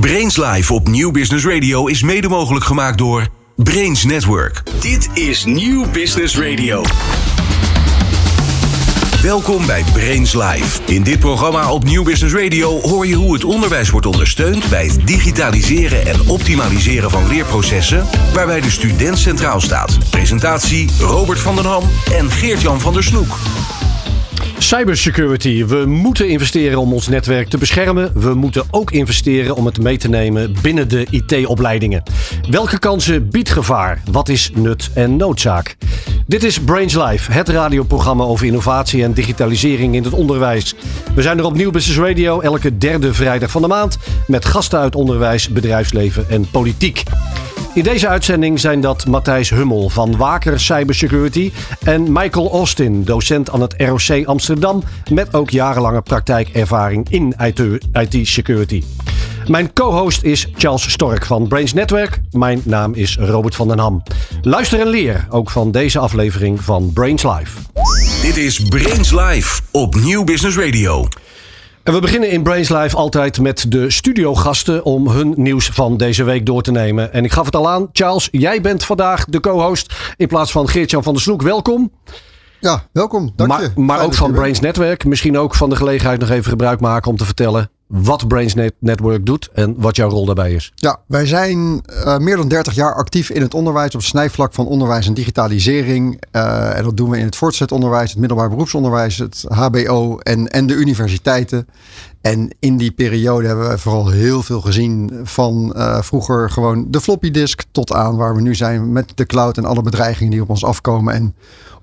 Brains Live op Nieuw Business Radio is mede mogelijk gemaakt door Brains Network. Dit is Nieuw Business Radio. Welkom bij Brains Live. In dit programma op Nieuw Business Radio hoor je hoe het onderwijs wordt ondersteund bij het digitaliseren en optimaliseren van leerprocessen, waarbij de student centraal staat. Presentatie Robert van den Ham en Geert-Jan van der Snoek. Cybersecurity. We moeten investeren om ons netwerk te beschermen. We moeten ook investeren om het mee te nemen binnen de IT-opleidingen. Welke kansen biedt gevaar? Wat is nut en noodzaak? Dit is Brains Live, het radioprogramma over innovatie en digitalisering in het onderwijs. We zijn er opnieuw Business Radio elke derde vrijdag van de maand met gasten uit onderwijs, bedrijfsleven en politiek. In deze uitzending zijn dat Matthijs Hummel van Waker Cybersecurity en Michael Austin, docent aan het ROC Amsterdam met ook jarenlange praktijkervaring in IT-security. Mijn co-host is Charles Stork van Brains Network. Mijn naam is Robert van den Ham. Luister en leer ook van deze aflevering van Brains Live. Dit is Brains Live op Nieuw Business Radio. En we beginnen in Brains Live altijd met de studiogasten om hun nieuws van deze week door te nemen. En ik gaf het al aan, Charles, jij bent vandaag de co-host in plaats van Geert-Jan van der Sloek. Welkom. Ja, welkom. Dank maar, je. Maar ook van Brains Network. Misschien ook van de gelegenheid nog even gebruik maken om te vertellen wat Brains Network doet en wat jouw rol daarbij is. Ja, wij zijn uh, meer dan 30 jaar actief in het onderwijs op snijvlak van onderwijs en digitalisering. Uh, en dat doen we in het voortgezet onderwijs, het middelbaar beroepsonderwijs, het HBO en, en de universiteiten. En in die periode hebben we vooral heel veel gezien van uh, vroeger gewoon de floppy disk tot aan waar we nu zijn met de cloud en alle bedreigingen die op ons afkomen. En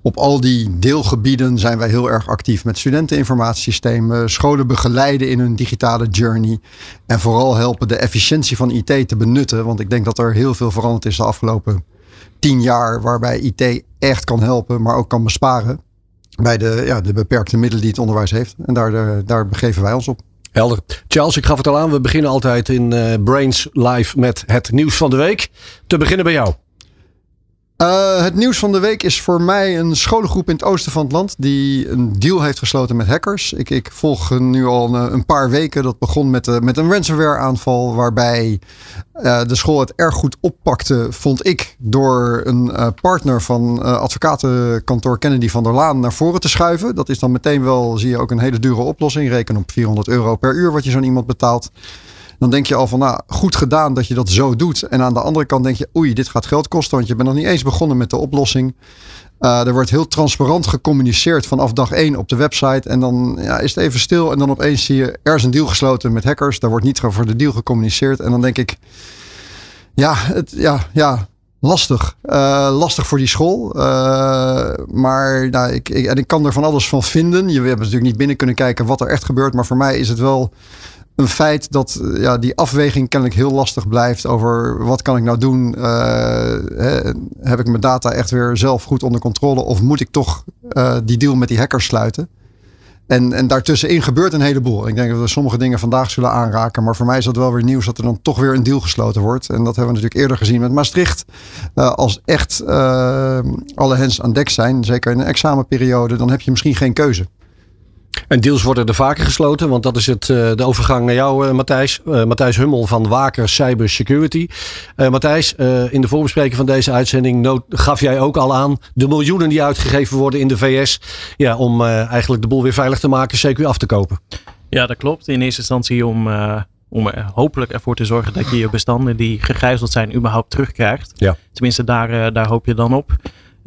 op al die deelgebieden zijn wij heel erg actief met studenteninformatiesystemen, scholen begeleiden in hun digitale journey en vooral helpen de efficiëntie van IT te benutten. Want ik denk dat er heel veel veranderd is de afgelopen tien jaar, waarbij IT echt kan helpen, maar ook kan besparen bij de, ja, de beperkte middelen die het onderwijs heeft. En daar, daar begeven wij ons op. Helder. Charles, ik gaf het al aan. We beginnen altijd in uh, Brains Live met het nieuws van de week. Te beginnen bij jou. Uh, het nieuws van de week is voor mij een scholengroep in het oosten van het land die een deal heeft gesloten met hackers. Ik, ik volg nu al een, paar weken. Dat begon met, uh, met een ransomware aanval waarbij uh, de school het erg goed oppakte, vond ik, door een partner van advocatenkantoor Kennedy van der Laan naar voren te schuiven. Dat is dan meteen wel, zie je ook een hele dure oplossing. Reken op 400 euro per uur wat je zo'n iemand betaalt. Dan denk je al van, nou, goed gedaan dat je dat zo doet. En aan de andere kant denk je, oei, dit gaat geld kosten, want je bent nog niet eens begonnen met de oplossing. Uh, er wordt heel transparant gecommuniceerd vanaf dag 1 op de website. En dan ja, is het even stil. En dan opeens zie je, er is een deal gesloten met hackers. Daar wordt niet voor de deal gecommuniceerd. En dan denk ik, ja, het, ja, ja lastig. Uh, lastig voor die school. Uh, maar nou, ik, ik, en ik kan er van alles van vinden. Je hebt natuurlijk niet binnen kunnen kijken wat er echt gebeurt. Maar voor mij is het wel een feit dat ja, die afweging kennelijk heel lastig blijft over wat kan ik nou doen? Hè, heb ik mijn data echt weer zelf goed onder controle of moet ik toch uh, die deal met die hackers sluiten? En, en daartussenin gebeurt een heleboel. Ik denk dat we sommige dingen vandaag zullen aanraken. Maar voor mij is dat wel weer nieuws dat er dan toch weer een deal gesloten wordt. En dat hebben we natuurlijk eerder gezien met Maastricht. Als echt alle hens aan dek zijn, zeker in een examenperiode, dan heb je misschien geen keuze. En deals worden er vaker gesloten, want dat is het, uh, de overgang naar jou, uh, Matthijs. Uh, Matthijs Hummel van Waker Cyber Security. Matthijs, in de voorbespreking van deze uitzending gaf jij ook al aan de miljoenen die uitgegeven worden in de VS. Ja, om eigenlijk de boel weer veilig te maken, CQ af te kopen. Ja, dat klopt. In eerste instantie om, om er hopelijk ervoor te zorgen dat je je bestanden die gegijzeld zijn überhaupt terugkrijgt. Ja. Tenminste, daar, daar hoop je dan op.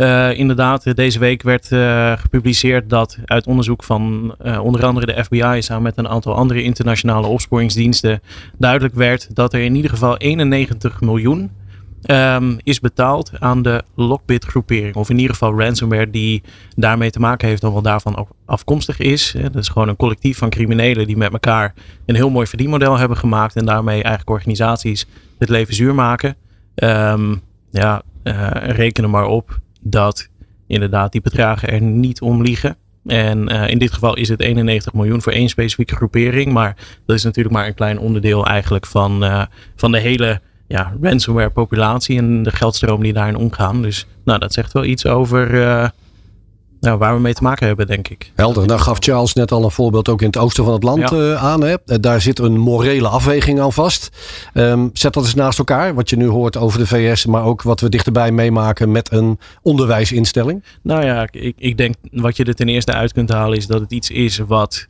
Uh, inderdaad, deze week werd uh, gepubliceerd dat uit onderzoek van uh, onder andere de FBI samen met een aantal andere internationale opsporingsdiensten duidelijk werd dat er in ieder geval 91 miljoen um, is betaald aan de Lockbit groepering. Of in ieder geval ransomware die daarmee te maken heeft of wel daarvan afkomstig is. Dat is gewoon een collectief van criminelen die met elkaar een heel mooi verdienmodel hebben gemaakt en daarmee eigenlijk organisaties het leven zuur maken. Um, ja, reken er maar op dat inderdaad die bedragen er niet om liegen. En uh, in dit geval is het 91 miljoen voor één specifieke groepering. Maar dat is natuurlijk maar een klein onderdeel eigenlijk van, uh, van de hele ja, ransomware populatie en de geldstroom die daarin omgaan. Dus nou, dat zegt wel iets over uh, nou, waar we mee te maken hebben, denk ik. Helder. Nou gaf Charles net al een voorbeeld ook in het oosten van het land aan. Hè? Daar zit een morele afweging aan vast. Ehm, zet dat eens naast elkaar. Wat je nu hoort over de VS, maar ook wat we dichterbij meemaken met een onderwijsinstelling. Nou ja, ik, ik denk wat je er ten eerste uit kunt halen is dat het iets is wat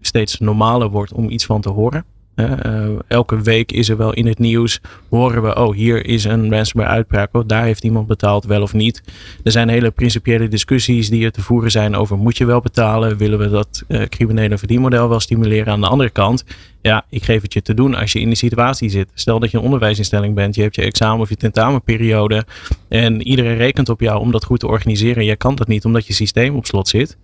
steeds normaler wordt om iets van te horen. Uh, elke week is er wel in het nieuws, horen we, oh hier is een ransomware uitbraak, oh, daar heeft iemand betaald, wel of niet. Er zijn hele principiële discussies die er te voeren zijn over, moet je wel betalen, willen we dat uh, criminele verdienmodel wel stimuleren aan de andere kant. Ja, ik geef het je te doen als je in die situatie zit. Stel dat je een onderwijsinstelling bent, je hebt je examen of je tentamenperiode en iedereen rekent op jou om dat goed te organiseren. Jij kan dat niet omdat je systeem op slot zit.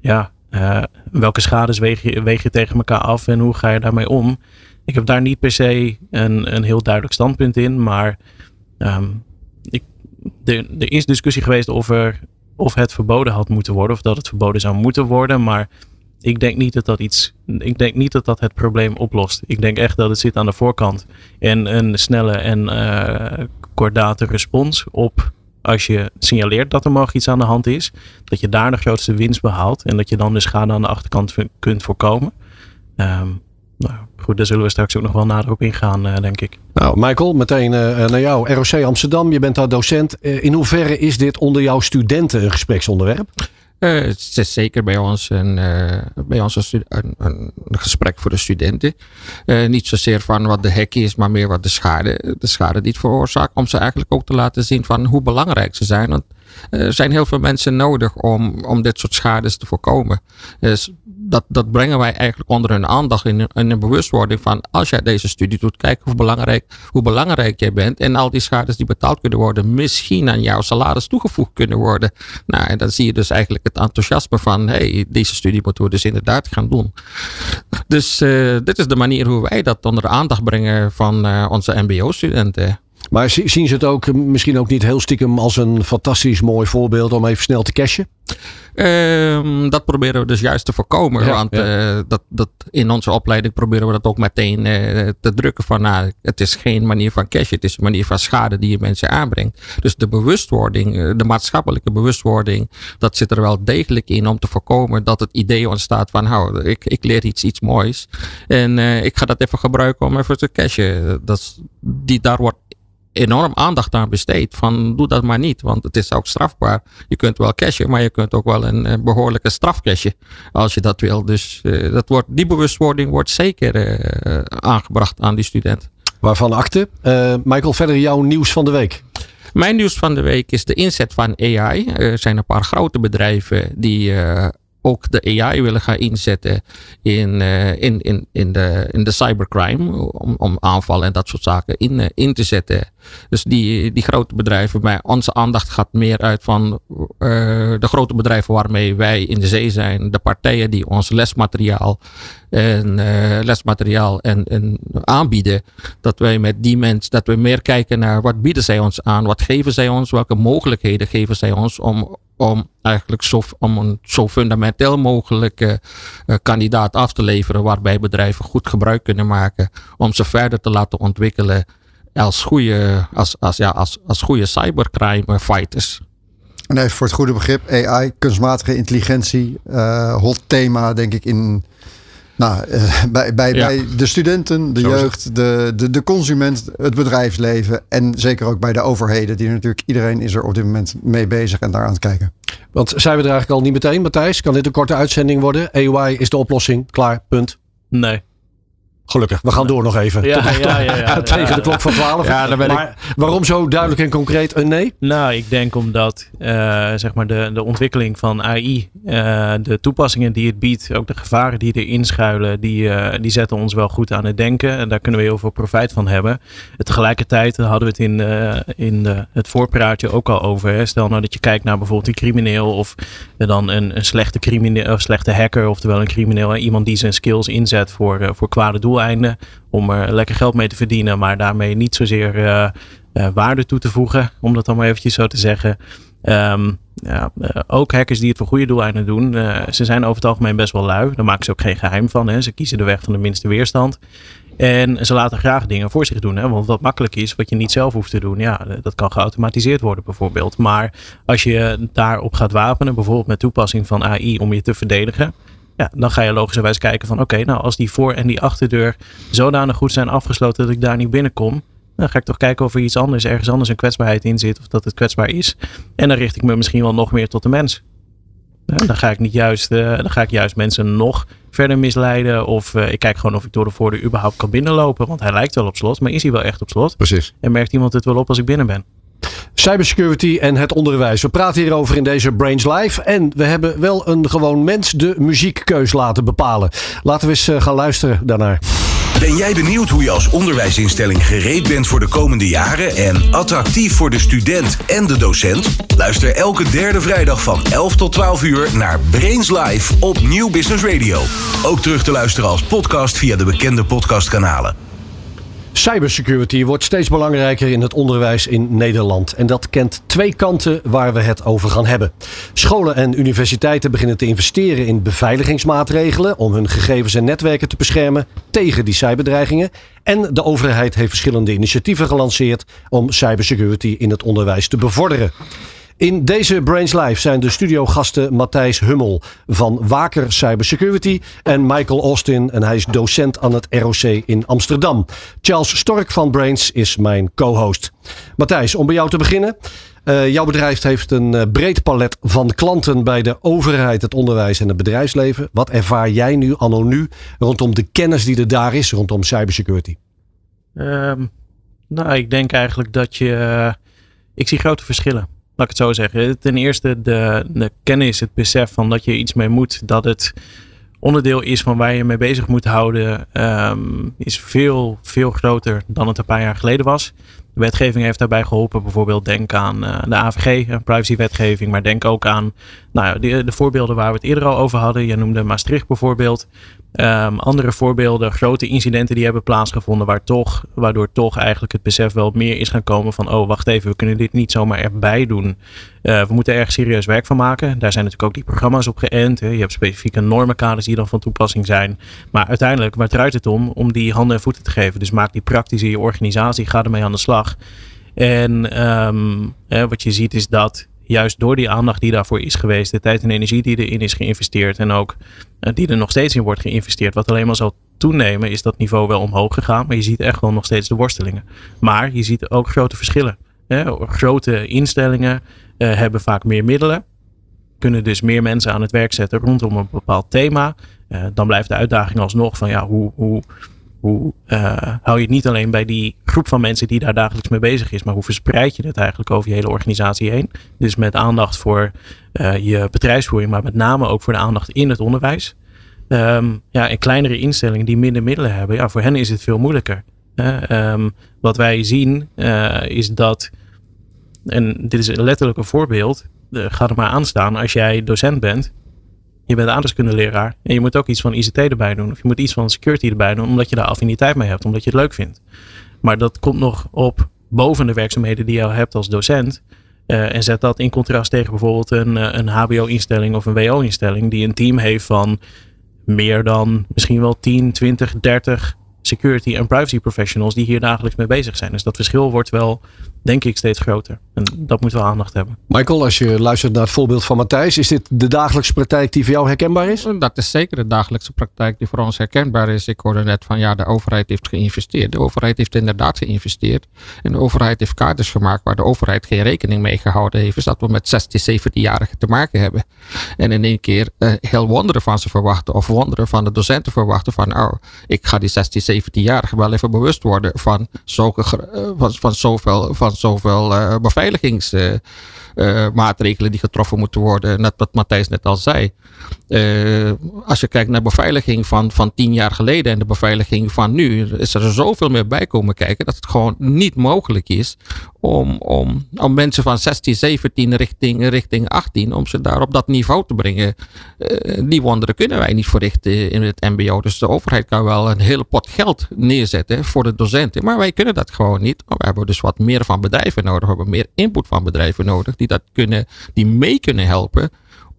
Ja, uh, welke schades weeg je, tegen elkaar af en hoe ga je daarmee om? Ik heb daar niet per se een, een heel duidelijk standpunt in, maar um, ik, er, is discussie geweest over of het verboden had moeten worden of dat het verboden zou moeten worden, maar ik denk niet dat dat iets, ik denk niet dat dat het probleem oplost. Ik denk echt dat het zit aan de voorkant en een snelle en uh, kordate respons op als je signaleert dat er mogelijk iets aan de hand is, dat je daar de grootste winst behaalt en dat je dan de schade aan de achterkant kunt voorkomen. Um, nou, goed, daar zullen we straks ook nog wel nader op ingaan, uh, denk ik. Nou, Michael, meteen uh, naar jou. ROC Amsterdam, je bent daar docent. Uh, in hoeverre is dit onder jouw studenten een gespreksonderwerp? Uh, het is zeker bij ons een, uh, bij ons een, een, een, gesprek voor de studenten. Uh, niet zozeer van wat de hack is, maar meer wat de schade, de schade die het veroorzaakt. Om ze eigenlijk ook te laten zien van hoe belangrijk ze zijn. Want er zijn heel veel mensen nodig om, om dit soort schades te voorkomen. Dus dat, dat brengen wij eigenlijk onder hun aandacht in, een bewustwording van als jij deze studie doet, kijk hoe belangrijk, hoe belangrijk jij bent. En al die schades die betaald kunnen worden, misschien aan jouw salaris toegevoegd kunnen worden. Nou, en dan zie je dus eigenlijk het enthousiasme van hey, deze studie moeten we dus inderdaad gaan doen. Dus uh, dit is de manier hoe wij dat onder de aandacht brengen van uh, onze MBO-studenten. Maar zien ze het ook misschien ook niet heel stiekem als een fantastisch mooi voorbeeld om even snel te cashen? Um, dat proberen we dus juist te voorkomen. Ja, want ja. Uh, dat, dat in onze opleiding proberen we dat ook meteen uh, te drukken van nou, het is geen manier van cashen, het is een manier van schade die je mensen aanbrengt. Dus de bewustwording, de maatschappelijke bewustwording, dat zit er wel degelijk in om te voorkomen dat het idee ontstaat van nou, ik, ik leer iets, iets moois en ik ga dat even gebruiken om even te cashen. Dat, die, daar wordt enorm aandacht aan besteed. Van doe dat maar niet, want het is ook strafbaar. Je kunt wel cashen, maar je kunt ook wel een, een behoorlijke straf cashen als je dat wil. Dus uh, dat wordt, die bewustwording wordt zeker uh, aangebracht aan die student. Waarvan akte? Uh, Michael, verder jouw nieuws van de week. Mijn nieuws van de week is de inzet van AI. Er zijn een paar grote bedrijven die ook de AI willen gaan inzetten in, uh, in, in, in, de, in de cybercrime. Om, om aanvallen en dat soort zaken in, uh, in te zetten. Dus die, die grote bedrijven, maar onze aandacht gaat meer uit van uh, de grote bedrijven waarmee wij in de zee zijn. De partijen die ons lesmateriaal en lesmateriaal en, en aanbieden. Dat wij met die mensen, dat we meer kijken naar wat bieden zij ons aan. Wat geven zij ons? Welke mogelijkheden geven zij ons om om eigenlijk zo, om een zo fundamenteel mogelijke uh, kandidaat af te leveren waarbij bedrijven goed gebruik kunnen maken om ze verder te laten ontwikkelen als goede, als, als, ja, als, als goede cybercrime fighters. En even voor het goede begrip, AI, kunstmatige intelligentie, uh, hot thema denk ik in nou, uh, bij, bij, ja. bij de studenten, de Zo jeugd, de, de, de consument, het bedrijfsleven en zeker ook bij de overheden. Die natuurlijk iedereen is er op dit moment mee bezig en daar aan het kijken. Want zijn we er eigenlijk al niet meteen, Matthijs? Kan dit een korte uitzending worden? AI is de oplossing. Klaar, punt. Nee. Gelukkig, we gaan door nog even. Ja, tot, ja, ja, ja, tegen de klok van 12. Ja, maar ik... waarom zo duidelijk en concreet een nee? Nou, ik denk omdat uh, zeg maar de, de ontwikkeling van AI, uh, de toepassingen die het biedt, ook de gevaren die erin schuilen, die, uh, die zetten ons wel goed aan het denken. En daar kunnen we heel veel profijt van hebben. En tegelijkertijd hadden we het in, in de, het voorpraatje ook al over. Hè. Stel nou dat je kijkt naar bijvoorbeeld een crimineel of dan een, een slechte, crimineel, of slechte hacker, oftewel een crimineel, iemand die zijn skills inzet voor, voor kwade doelen om er lekker geld mee te verdienen, maar daarmee niet zozeer uh, uh, waarde toe te voegen, om dat dan maar eventjes zo te zeggen. Um, ja, uh, ook hackers die het voor goede doeleinden doen, ze zijn over het algemeen best wel lui. Daar maken ze ook geen geheim van. Hè. Ze kiezen de weg van de minste weerstand. En ze laten graag dingen voor zich doen. Hè? Want wat makkelijk is, wat je niet zelf hoeft te doen, ja, dat kan geautomatiseerd worden bijvoorbeeld. Maar als je daarop gaat wapenen, bijvoorbeeld met toepassing van AI om je te verdedigen. Ja, dan ga je logischerwijs kijken van oké, nou als die voor- en die achterdeur zodanig goed zijn afgesloten dat ik daar niet binnenkom. Dan ga ik toch kijken of er iets anders, ergens anders een kwetsbaarheid in zit. Of dat het kwetsbaar is. En dan richt ik me misschien wel nog meer tot de mens. Dan ga ik niet juist, uh, dan ga ik juist mensen nog verder misleiden. Of uh, ik kijk gewoon of ik door de voordeur überhaupt kan binnenlopen. Want hij lijkt wel op slot, maar is hij wel echt op slot? Precies. En merkt iemand het wel op als ik binnen ben? Cybersecurity en het onderwijs. We praten hierover in deze Brains Live. En we hebben wel een gewoon mens de muziekkeus laten bepalen. Laten we eens uh, gaan luisteren daarnaar. Ben jij benieuwd hoe je als onderwijsinstelling gereed bent voor de komende jaren en attractief voor de student en de docent? Luister elke derde vrijdag van 11 tot 12 uur naar Brains Live op Nieuw Business Radio. Ook terug te luisteren als podcast via de bekende podcastkanalen. Cybersecurity wordt steeds belangrijker in het onderwijs in Nederland. En dat kent twee kanten waar we het over gaan hebben. Scholen en universiteiten beginnen te investeren in beveiligingsmaatregelen om hun gegevens en netwerken te beschermen tegen die cyberdreigingen. En de overheid heeft verschillende initiatieven gelanceerd om cybersecurity in het onderwijs te bevorderen. In deze Brains Live zijn de studiogasten Matthijs Hummel van Waker Cybersecurity en Michael Austin en hij is docent aan het ROC in Amsterdam. Charles Stork van Brains is mijn co-host. Matthijs, om bij jou te beginnen. Uh, jouw bedrijf heeft een uh, breed palet van klanten bij de overheid, het onderwijs en het bedrijfsleven. Wat ervaar jij nu, anno nu, rondom de kennis die er daar is rondom cybersecurity? Um, nou, ik denk eigenlijk dat je. Uh, ik zie grote verschillen laat ik het zo zeggen. Ten eerste de, de kennis, het besef van dat je iets mee moet, dat het onderdeel is van waar je mee bezig moet houden, um, is veel, veel groter dan het een paar jaar geleden was. De wetgeving heeft daarbij geholpen. Bijvoorbeeld denk aan uh, de AVG, een privacywetgeving. Maar denk ook aan nou, de, de, voorbeelden waar we het eerder al over hadden. Je noemde Maastricht bijvoorbeeld. Um, andere voorbeelden, grote incidenten die hebben plaatsgevonden, waar toch, waardoor toch eigenlijk het besef wel meer is gaan komen van, oh wacht even, we kunnen dit niet zomaar erbij doen. Uh, we moeten er erg serieus werk van maken. Daar zijn natuurlijk ook die programma's op geënt. Hè. Je hebt specifieke normenkaders die dan van toepassing zijn. Maar uiteindelijk, waar draait het om? Om die handen en voeten te geven. Dus maak die praktisch in je organisatie, ga ermee aan de slag. En hè, wat je ziet is dat juist door die aandacht die daarvoor is geweest, de tijd en energie die erin is geïnvesteerd en ook uh, die er nog steeds in wordt geïnvesteerd, wat alleen maar zal toenemen, is dat niveau wel omhoog gegaan. Maar je ziet echt wel nog steeds de worstelingen. Maar je ziet ook grote verschillen. Hè? Grote instellingen uh, hebben vaak meer middelen, kunnen dus meer mensen aan het werk zetten rondom een bepaald thema. Uh, dan blijft de uitdaging alsnog van ja, hoe, hoe hoe uh, hou je het niet alleen bij die groep van mensen die daar dagelijks mee bezig is, maar hoe verspreid je het eigenlijk over je hele organisatie heen? Dus met aandacht voor uh, je bedrijfsvoering, maar met name ook voor de aandacht in het onderwijs. Um, ja, en kleinere instellingen die minder middelen hebben, ja, voor hen is het veel moeilijker. Um, wat wij zien is dat, en dit is letterlijk een voorbeeld, ga er maar aan staan als jij docent bent je bent aardrijkskundeleraar en je moet ook iets van ICT erbij doen. Of je moet iets van security erbij doen, omdat je daar affiniteit mee hebt, omdat je het leuk vindt. Maar dat komt nog op boven de werkzaamheden die je al hebt als docent. Uh, en zet dat in contrast tegen bijvoorbeeld een, een HBO-instelling of een WO-instelling, die een team heeft van meer dan misschien wel 10, 20, 30 security en privacy professionals die hier dagelijks mee bezig zijn. Dus dat verschil wordt wel, denk ik, steeds groter. En dat moet wel aandacht hebben. Michael, als je luistert naar het voorbeeld van Matthijs, is dit de dagelijkse praktijk die voor jou herkenbaar is? Dat is zeker de dagelijkse praktijk die voor ons herkenbaar is. Ik hoorde net van ja, de overheid heeft geïnvesteerd. De overheid heeft inderdaad geïnvesteerd. En de overheid heeft kaders gemaakt waar de overheid geen rekening mee gehouden heeft. Is dat we met 16, 17-jarigen te maken hebben. En in één keer uh, heel wonderen van ze verwachten. Of wonderen van de docenten verwachten van oh, ik ga die 16, 17-jarigen wel even bewust worden van, zulke, van, van zoveel, van zoveel uh, beveiligingsmaatregelen uh, die getroffen moeten worden. Net wat Matthijs net al zei. Uh, als je kijkt naar beveiliging van, van tien jaar geleden en de beveiliging van nu, is er zoveel meer bij komen kijken dat het gewoon niet mogelijk is om, om, om mensen van 16, 17 richting, richting 18, om ze daar op dat niveau te brengen. Uh, die wonderen kunnen wij niet verrichten in het MBO. Dus de overheid kan wel een hele pot geld neerzetten voor de docenten, maar wij kunnen dat gewoon niet. We hebben dus wat meer van bedrijven nodig, we hebben meer input van bedrijven nodig die dat kunnen, die mee kunnen helpen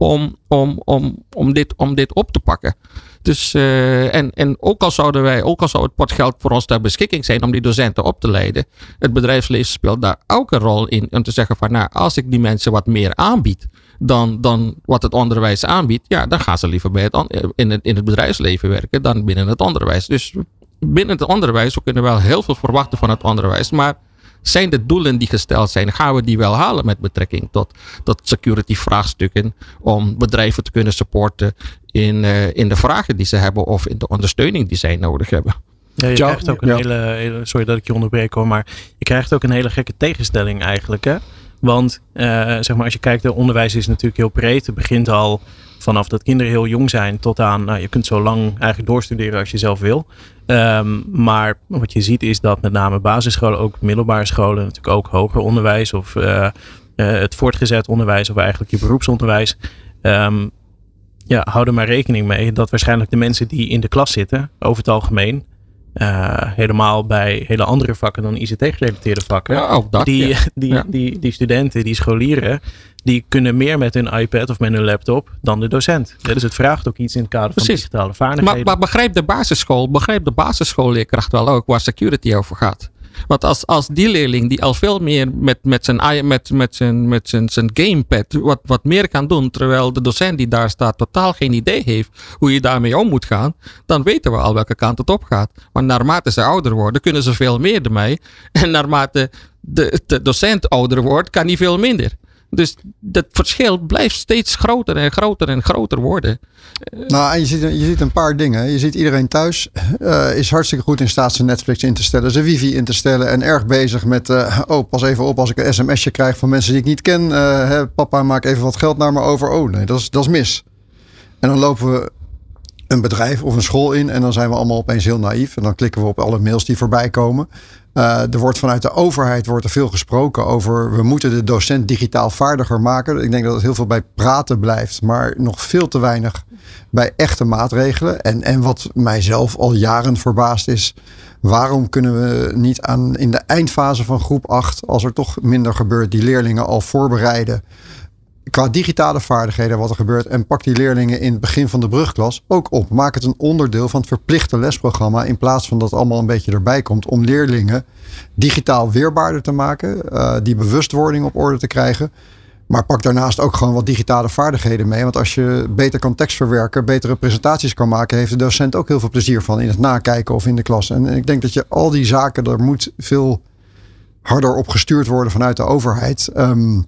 om, om, om, om, dit, om dit op te pakken. Dus, uh, en, en ook al zouden wij, ook al zou het potgeld voor ons ter beschikking zijn om die docenten op te leiden, het bedrijfsleven speelt daar ook een rol in om te zeggen van nou, als ik die mensen wat meer aanbied dan, dan wat het onderwijs aanbiedt, ja, dan gaan ze liever bij het, in, het, in het bedrijfsleven werken dan binnen het onderwijs. Dus binnen het onderwijs, we kunnen wel heel veel verwachten van het onderwijs, maar zijn de doelen die gesteld zijn, gaan we die wel halen met betrekking tot, tot security vraagstukken om bedrijven te kunnen supporten in, uh, in de vragen die ze hebben of in de ondersteuning die zij nodig hebben. Ja, je krijgt ook een hele, sorry dat ik je onderbreek hoor, maar je krijgt ook een hele gekke tegenstelling eigenlijk hè. Want uh, zeg maar, als je kijkt, de onderwijs is natuurlijk heel breed. Het begint al vanaf dat kinderen heel jong zijn tot aan, nou, je kunt zo lang eigenlijk doorstuderen als je zelf wil. Um, maar wat je ziet is dat met name basisscholen, ook middelbare scholen, natuurlijk ook hoger onderwijs of uh, uh, het voortgezet onderwijs of eigenlijk je beroepsonderwijs. Um, ja, hou er maar rekening mee dat waarschijnlijk de mensen die in de klas zitten, over het algemeen, uh, helemaal bij hele andere vakken dan ICT-gerelateerde vakken. Ja, ook dat, die, die, die, die, studenten, die scholieren, die kunnen meer met hun iPad of met hun laptop dan de docent. Dus het vraagt ook iets in het kader van digitale vaardigheden. Maar, maar begrijp de basisschool, begrijp de basisschoolleerkracht wel ook waar security over gaat. Want als, als die leerling die al veel meer met, met, zijn, met, met, zijn, met zijn, zijn gamepad wat, wat meer kan doen, terwijl de docent die daar staat totaal geen idee heeft hoe je daarmee om moet gaan, dan weten we al welke kant het op gaat. Maar naarmate ze ouder worden, kunnen ze veel meer ermee. En naarmate de, de docent ouder wordt, kan hij veel minder. Dus dat verschil blijft steeds groter en groter en groter worden. Nou, en je ziet, je ziet een paar dingen. Je ziet iedereen thuis uh, is hartstikke goed in staat zijn Netflix in te stellen, zijn wifi in te stellen en erg bezig met, uh, oh pas even op als ik een sms'je krijg van mensen die ik niet ken. Hè, papa maak even wat geld naar me over. Oh nee, dat is, dat is mis. En dan lopen we een bedrijf of een school in en dan zijn we allemaal opeens heel naïef. En dan klikken we op alle mails die voorbij komen. Uh, er wordt vanuit de overheid wordt er veel gesproken over we moeten de docent digitaal vaardiger maken. Ik denk dat het heel veel bij praten blijft, maar nog veel te weinig bij echte maatregelen. En, en wat mijzelf al jaren verbaast is, waarom kunnen we niet aan in de eindfase van groep 8, als er toch minder gebeurt, die leerlingen al voorbereiden qua digitale vaardigheden wat er gebeurt. En pak die leerlingen in het begin van de brugklas ook op. Maak het een onderdeel van het verplichte lesprogramma. In plaats van dat het allemaal een beetje erbij komt. Om leerlingen digitaal weerbaarder te maken. Uh, die bewustwording op orde te krijgen. Maar pak daarnaast ook gewoon wat digitale vaardigheden mee. Want als je beter kan tekst verwerken, betere presentaties kan maken, heeft de docent ook heel veel plezier van in het nakijken of in de klas. En ik denk dat je al die zaken, er moet veel harder op gestuurd worden vanuit de overheid. Um,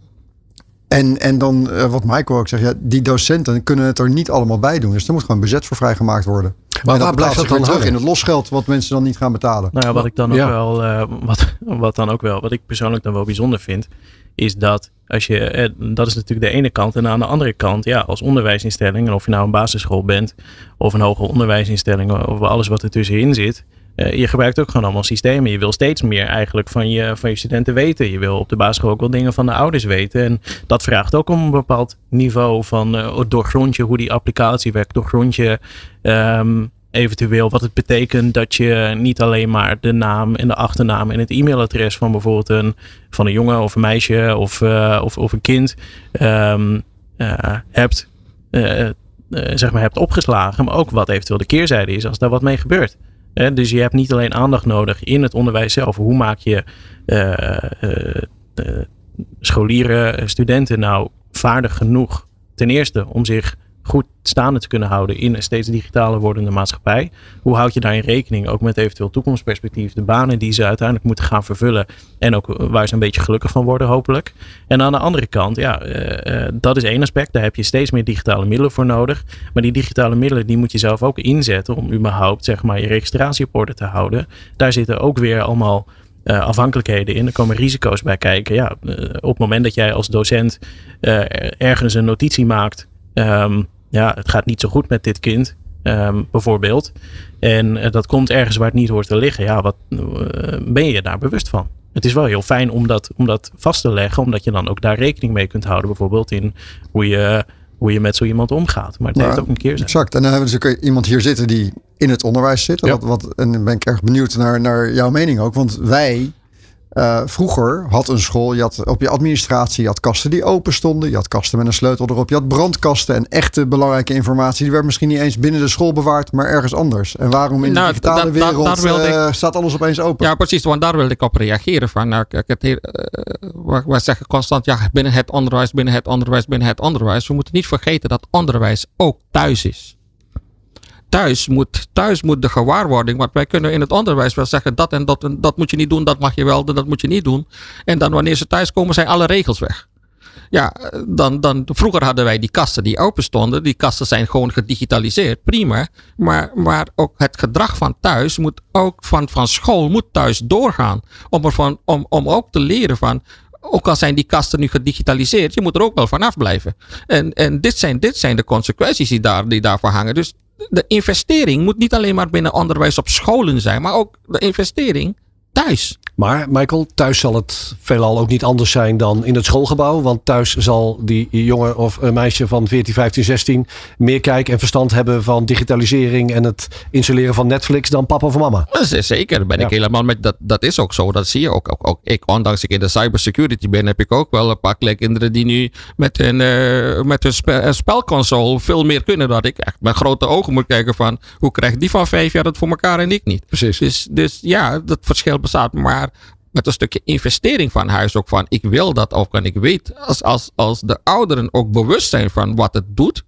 en, en dan, uh, wat Michael ook zegt, ja, die docenten kunnen het er niet allemaal bij doen. Dus er moet gewoon budget voor vrijgemaakt worden. Maar waar blijft dat dan terug in het losgeld wat mensen dan niet gaan betalen? Nou ja, wat ik dan ook wel, uh, wat, wat dan ook wel, wat ik persoonlijk dan wel bijzonder vind, is dat als je, eh, dat is natuurlijk de ene kant. En aan de andere kant, ja, als onderwijsinstelling, en of je nou een basisschool bent, of een hoger onderwijsinstelling, of alles wat er tussenin zit, uh, je gebruikt ook gewoon allemaal systemen. Je wil steeds meer eigenlijk van je, van je studenten weten. Je wil op de basisschool ook wel dingen van de ouders weten. En dat vraagt ook om een bepaald niveau van uh, hoe die applicatie werkt. Doorgrond je um, eventueel wat het betekent dat je niet alleen maar de naam en de achternaam en het e-mailadres van bijvoorbeeld een, van een jongen of een meisje of, uh, of, of een kind um, hebt, zeg maar hebt opgeslagen. Maar ook wat eventueel de keerzijde is als daar wat mee gebeurt dus je hebt niet alleen aandacht nodig in het onderwijs zelf. Hoe maak je uh, scholieren, studenten nou vaardig genoeg? Ten eerste om zich goed staande te kunnen houden in een steeds digitaler wordende maatschappij. Hoe houd je daarin rekening, ook met eventueel toekomstperspectief, de banen die ze uiteindelijk moeten gaan vervullen en ook waar ze een beetje gelukkig van worden hopelijk. En aan de andere kant, ja, uh, dat is één aspect, daar heb je steeds meer digitale middelen voor nodig. Maar die digitale middelen die moet je zelf ook inzetten om überhaupt zeg maar je registratie op orde te houden. Daar zitten ook weer allemaal afhankelijkheden in. Er komen risico's bij kijken. Ja, op het moment dat jij als docent ergens een notitie maakt Um, ja, het gaat niet zo goed met dit kind, um, bijvoorbeeld. En uh, dat komt ergens waar het niet hoort te liggen. Ja, wat uh, ben je daar bewust van? Het is wel heel fijn om dat, om dat vast te leggen, omdat je dan ook daar rekening mee kunt houden. Bijvoorbeeld in hoe je, hoe je met zo iemand omgaat. Maar het maar, heeft ook een keer zijn. Exact. En dan hebben we natuurlijk iemand hier zitten die in het onderwijs zit. Ja. Wat, wat, en dan ben ik erg benieuwd naar, naar jouw mening ook. Want wij Uh, vroeger had een school, je had op je administratie, je had kasten die open stonden. Je had kasten met een sleutel erop. Je had brandkasten en echte belangrijke informatie. Die werd misschien niet eens binnen de school bewaard, maar ergens anders. En waarom in de nou, digitale wereld uh, staat alles opeens open? Ja, precies. Want daar wilde ik op reageren. Van, nou, kijk, het uh, wij zeggen constant, ja, binnen het onderwijs, binnen het onderwijs, binnen het onderwijs. We moeten niet vergeten dat onderwijs ook thuis is thuis moet, thuis moet de gewaarwording, want wij kunnen in het onderwijs wel zeggen dat en dat en dat moet je niet doen, dat mag je wel, dat moet je niet doen. En dan wanneer ze thuis komen zijn alle regels weg. Ja, dan, dan, vroeger hadden wij die kasten die open stonden. Die kasten zijn gewoon gedigitaliseerd, prima. Maar, maar ook het gedrag van thuis moet ook van, van school moet thuis doorgaan. Om, ervan, om, om ook te leren van, ook al zijn die kasten nu gedigitaliseerd, je moet er ook wel vanaf blijven. En, en dit, zijn, dit zijn de consequenties die, daar, die daarvoor hangen. Dus de investering moet niet alleen maar binnen onderwijs op scholen zijn, maar ook de investering thuis. Maar Michael, thuis zal het veelal ook niet anders zijn dan in het schoolgebouw. Want thuis zal die jongen of een meisje van 14, 15, 16 meer kijk en verstand hebben van digitalisering en het installeren van Netflix dan papa of mama. Zeker, ben ik helemaal met dat. Dat is ook zo. Dat zie je ook. ook, ook ik, ondanks ik in de cybersecurity ben, heb ik ook wel een paar kinderen die nu met hun, uh, met hun spelconsole veel meer kunnen dan ik. Echt met grote ogen moet kijken van hoe krijgt die van vijf jaar het voor elkaar en ik niet. Precies. Dus, dus ja, dat verschil bestaat. Maar met een stukje investering van huis ook van ik wil dat ook en ik weet als, als, als de ouderen ook bewust zijn van wat het doet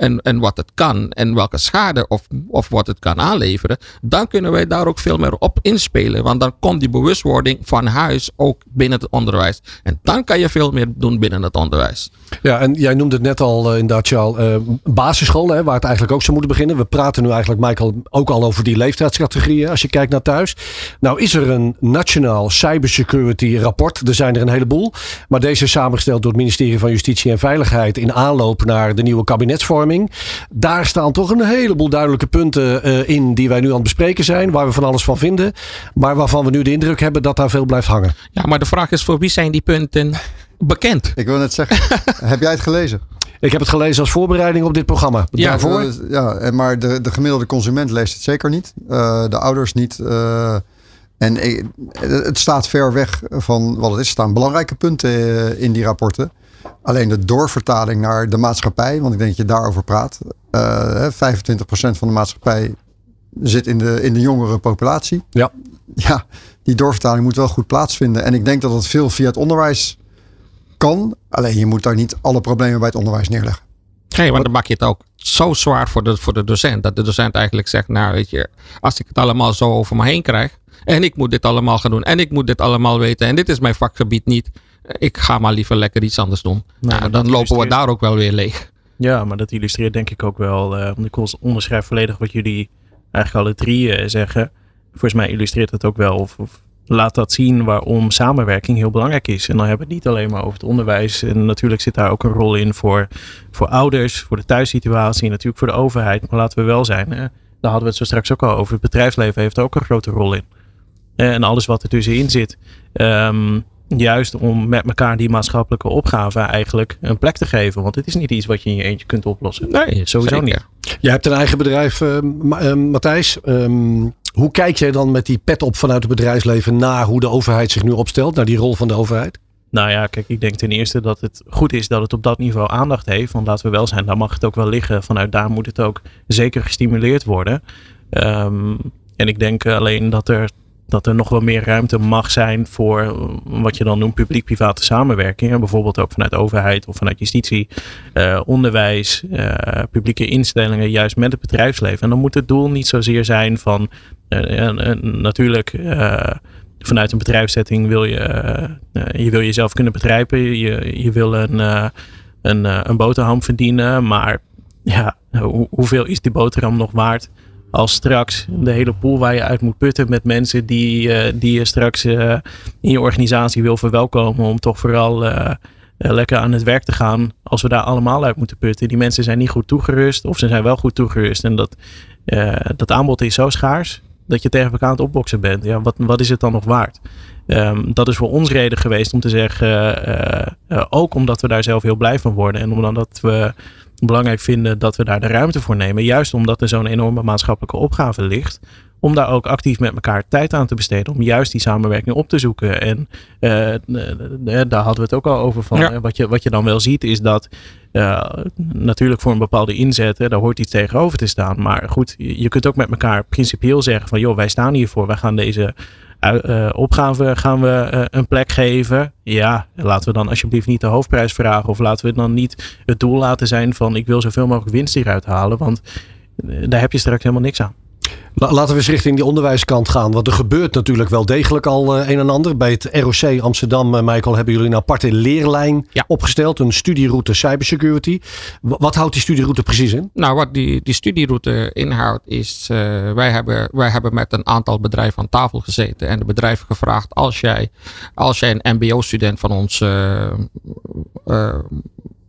en, en wat het kan en welke schade of, of wat het kan aanleveren, dan kunnen wij daar ook veel meer op inspelen. Want dan komt die bewustwording van huis ook binnen het onderwijs. En dan kan je veel meer doen binnen het onderwijs. Ja, en jij noemde het net al uh, inderdaad, Charles, uh, basisschool, hè, waar het eigenlijk ook zou moeten beginnen. We praten nu eigenlijk, Michael, ook al over die leeftijdscategorieën als je kijkt naar thuis. Nou is er een nationaal cybersecurity rapport. Er zijn er een heleboel. Maar deze is samengesteld door het ministerie van Justitie en Veiligheid in aanloop naar de nieuwe kabinetsvorming. Daar staan toch een heleboel duidelijke punten uh, in die wij nu aan het bespreken zijn. Waar we van alles van vinden. Maar waarvan we nu de indruk hebben dat daar veel blijft hangen. Ja, maar de vraag is voor wie zijn die punten bekend? Ik wil net zeggen, heb jij het gelezen? Ik heb het gelezen als voorbereiding op dit programma. Ja, Daarvoor? Uh, ja maar de, de gemiddelde consument leest het zeker niet. Uh, de ouders niet. Uh, en het staat ver weg van wat het is. Er staan belangrijke punten in die rapporten. Alleen de doorvertaling naar de maatschappij, want ik denk dat je daarover praat. Uh, 25% van de maatschappij zit in de, in de jongere populatie. Ja. Ja, die doorvertaling moet wel goed plaatsvinden. En ik denk dat het veel via het onderwijs kan. Alleen je moet daar niet alle problemen bij het onderwijs neerleggen. Nee, want dan maak je het ook zo zwaar voor de, voor de docent. Dat de docent eigenlijk zegt, nou weet je, als ik het allemaal zo over me heen krijg. En ik moet dit allemaal gaan doen. En ik moet dit allemaal weten. En dit is mijn vakgebied niet ik ga maar liever lekker iets anders doen. Nou, dan lopen we daar ook wel weer leeg. Ja, maar dat illustreert denk ik ook wel. Uh, want ik onderschrijf volledig wat jullie eigenlijk alle drie uh, zeggen. Volgens mij illustreert het ook wel. Of, of, laat dat zien waarom samenwerking heel belangrijk is. En dan hebben we het niet alleen maar over het onderwijs. En natuurlijk zit daar ook een rol in voor, voor ouders, voor de thuissituatie. En natuurlijk voor de overheid. Maar laten we wel zijn. Hè? Daar hadden we het zo straks ook al over. Het bedrijfsleven heeft er ook een grote rol in. En alles wat er tussenin zit. Um, Juist om met elkaar die maatschappelijke opgave eigenlijk een plek te geven. Want het is niet iets wat je in je eentje kunt oplossen. Nee, sowieso niet. Je hebt een eigen bedrijf, uh, Matthijs. Um, hoe kijk jij dan met die pet op vanuit het bedrijfsleven naar hoe de overheid zich nu opstelt, naar die rol van de overheid? Nou ja, kijk, ik denk ten eerste dat het goed is dat het op dat niveau aandacht heeft. Want laten we wel zijn, daar mag het ook wel liggen. Vanuit daar moet het ook zeker gestimuleerd worden. Um, en ik denk alleen dat er dat er nog wel meer ruimte mag zijn voor eh, wat je dan noemt publiek-private samenwerking. Bijvoorbeeld ook vanuit overheid of vanuit justitie, uh, onderwijs, uh, publieke instellingen, juist met het bedrijfsleven. En dan moet het doel niet zozeer zijn van natuurlijk. Vanuit een bedrijfssetting wil je, je wil jezelf kunnen bedrijven. Je, je wil een, een, een boterham verdienen. Maar ja, hoeveel is die boterham nog waard? als straks de hele pool waar je uit moet putten met mensen die, die je straks in je organisatie wil verwelkomen om toch vooral lekker aan het werk te gaan. Als we daar allemaal uit moeten putten. Die mensen zijn niet goed toegerust of ze zijn wel goed toegerust. En dat, dat aanbod is zo schaars dat je tegen elkaar aan het opboksen bent. Ja, wat, wat is het dan nog waard? Um, dat is voor ons reden geweest om te zeggen, ook omdat we daar zelf heel blij van worden en omdat we belangrijk vinden dat we daar de ruimte voor nemen. Juist omdat er zo'n enorme maatschappelijke opgave ligt. om daar ook actief met elkaar tijd aan te besteden. Om juist die samenwerking op te zoeken. En uh, daar hadden we het ook al over van. Wat, je, wat je dan wel ziet is dat uh, natuurlijk voor een bepaalde inzet, hè, daar hoort iets tegenover te staan. Maar goed, je kunt ook met elkaar principieel zeggen van joh, wij staan hiervoor. Wij gaan deze uh, opgave gaan we een plek geven. Ja, laten we dan alsjeblieft niet de hoofdprijs vragen. Of laten we dan niet het doel laten zijn van ik wil zoveel mogelijk winst hieruit halen. Want daar heb je straks helemaal niks aan. Laten we eens richting die onderwijskant gaan. Want er gebeurt natuurlijk wel degelijk al uh, een en ander. Bij het ROC Amsterdam, uh, Michael, hebben jullie een aparte leerlijn opgesteld. Een studieroute cybersecurity. wat houdt die studieroute precies in? Nou, wat die, die studieroute inhoudt is... Uh, wij, hebben, wij hebben met een aantal bedrijven aan tafel gezeten. En de bedrijven gevraagd... als jij, als jij een mbo-student van ons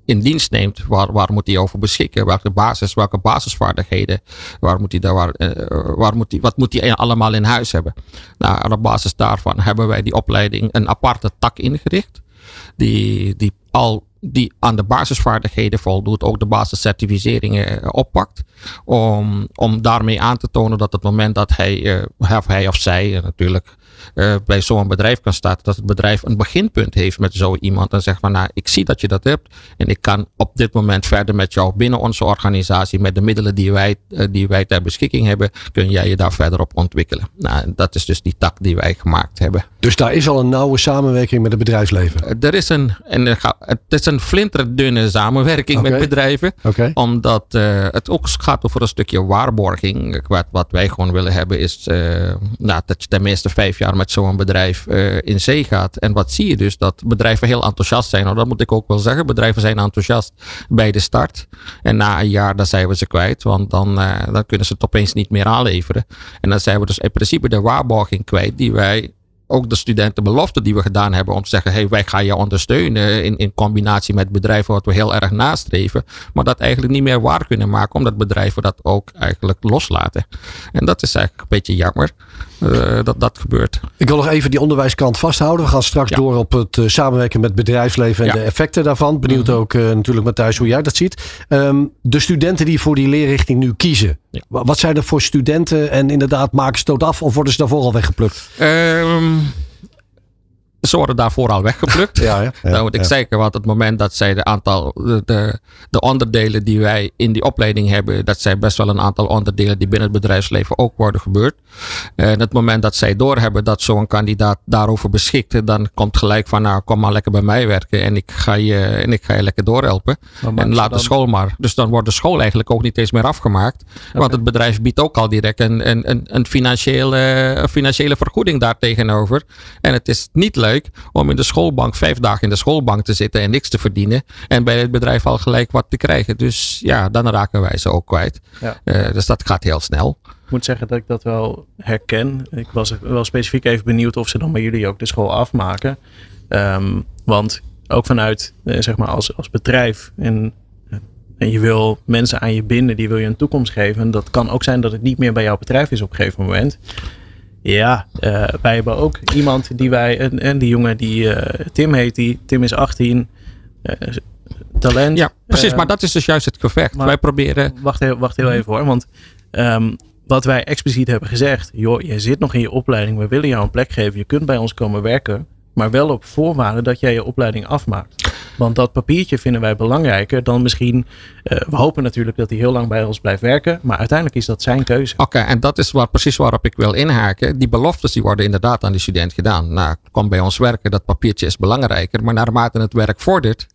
in dienst neemt, waar, waar moet hij over beschikken? Welke basis, welke basisvaardigheden? Waar moet hij daar, waar, uh, waar moet hij, wat moet hij allemaal in huis hebben? Nou, op basis daarvan hebben wij die opleiding een aparte tak ingericht. Die, die al die aan de basisvaardigheden voldoet, ook de basiscertificeringen eh, oppakt. Om, om daarmee aan te tonen dat het moment dat hij, uh, of hij of zij natuurlijk uh, bij zo'n bedrijf kan starten, dat het bedrijf een beginpunt heeft met zo iemand. En zegt van nou, ik zie dat je dat hebt en ik kan op dit moment verder met jou binnen onze organisatie, met de middelen die wij, uh, die wij ter beschikking hebben, kun jij je daar verder op ontwikkelen. Nou, dat is dus die tak die wij gemaakt hebben. Dus daar is al een nauwe samenwerking met het bedrijfsleven? Uh, er is een, en het is een flinterdunne samenwerking okay. met bedrijven. Okay. Omdat het ook gaat over een stukje waarborging. Wat, wat wij gewoon willen hebben is nou, dat je tenminste vijf met zo'n bedrijf uh, in zee gaat. En wat zie je dus? Dat bedrijven heel enthousiast zijn. Nou, dat moet ik ook wel zeggen. Bedrijven zijn enthousiast bij de start. En na een jaar, dan zijn we ze kwijt. Want dan, uh, dan kunnen ze het opeens niet meer aanleveren. En dan zijn we dus in principe de waarborging kwijt die wij ook de studentenbelofte die we gedaan hebben om te zeggen, hey, wij gaan je ondersteunen in, in combinatie met bedrijven wat we heel erg nastreven, maar dat eigenlijk niet meer waar kunnen maken, omdat bedrijven dat ook eigenlijk loslaten. En dat is eigenlijk een beetje jammer uh, dat dat gebeurt. Ik wil nog even die onderwijskant vasthouden. We gaan straks ja. door op het uh, samenwerken met bedrijfsleven en ja. de effecten daarvan. Benieuwd -hmm. ook uh, natuurlijk Matthijs hoe jij dat ziet. Um, de studenten die voor die leerrichting nu kiezen. Wat zijn er voor studenten en inderdaad maken ze het af of worden ze daarvoor al weggeplukt? Um, ze worden daarvoor al weggeplukt. ja, ja, ja, Dan moet ik zeker, want het moment dat zij de aantal, de, de, de, onderdelen die wij in die opleiding hebben, dat zijn best wel een aantal onderdelen die binnen het bedrijfsleven ook worden gebeurd. En het moment dat zij doorhebben dat zo'n kandidaat daarover beschikt, dan komt gelijk van, nou, kom maar lekker bij mij werken en ik ga je, en ik ga je lekker doorhelpen. En laat dan... de school maar. Dus dan wordt de school eigenlijk ook niet eens meer afgemaakt. Okay. Want het bedrijf biedt ook al direct een, een, een, een financiële, een financiële vergoeding daar tegenover. En het is niet leuk om in de schoolbank vijf dagen in de schoolbank te zitten en niks te verdienen. En bij het bedrijf al gelijk wat te krijgen. Dus ja, dan raken wij ze ook kwijt. Ja. Uh, dus dat gaat heel snel. Ik moet zeggen dat ik dat wel herken. Ik was wel specifiek even benieuwd of ze dan bij jullie ook de school afmaken. Um, want ook vanuit, eh, zeg maar, als, als bedrijf en en je wil mensen aan je binden, die wil je een toekomst geven. En dat kan ook zijn dat het niet meer bij jouw bedrijf is op een gegeven moment. Ja, uh, wij hebben ook iemand die wij, en, en die jongen die uh, Tim heet, die Tim is 18, uh, talent. Ja, precies, maar dat is dus juist het gevecht. maar wij proberen. Wacht heel, wacht heel even hoor, want um, wat wij expliciet hebben gezegd, joh, je zit nog in je opleiding, we willen jou een plek geven, je kunt bij ons komen werken, maar wel op voorwaarde dat jij je opleiding afmaakt. Want dat papiertje vinden wij belangrijker dan misschien. Uh, we hopen natuurlijk dat hij heel lang bij ons blijft werken. Maar uiteindelijk is dat zijn keuze. Oké, en dat is waar, precies waarop ik wil inhaken. Die beloftes die worden inderdaad aan die student gedaan. Nou, kom bij ons werken, dat papiertje is belangrijker. Maar naarmate het werk vordert,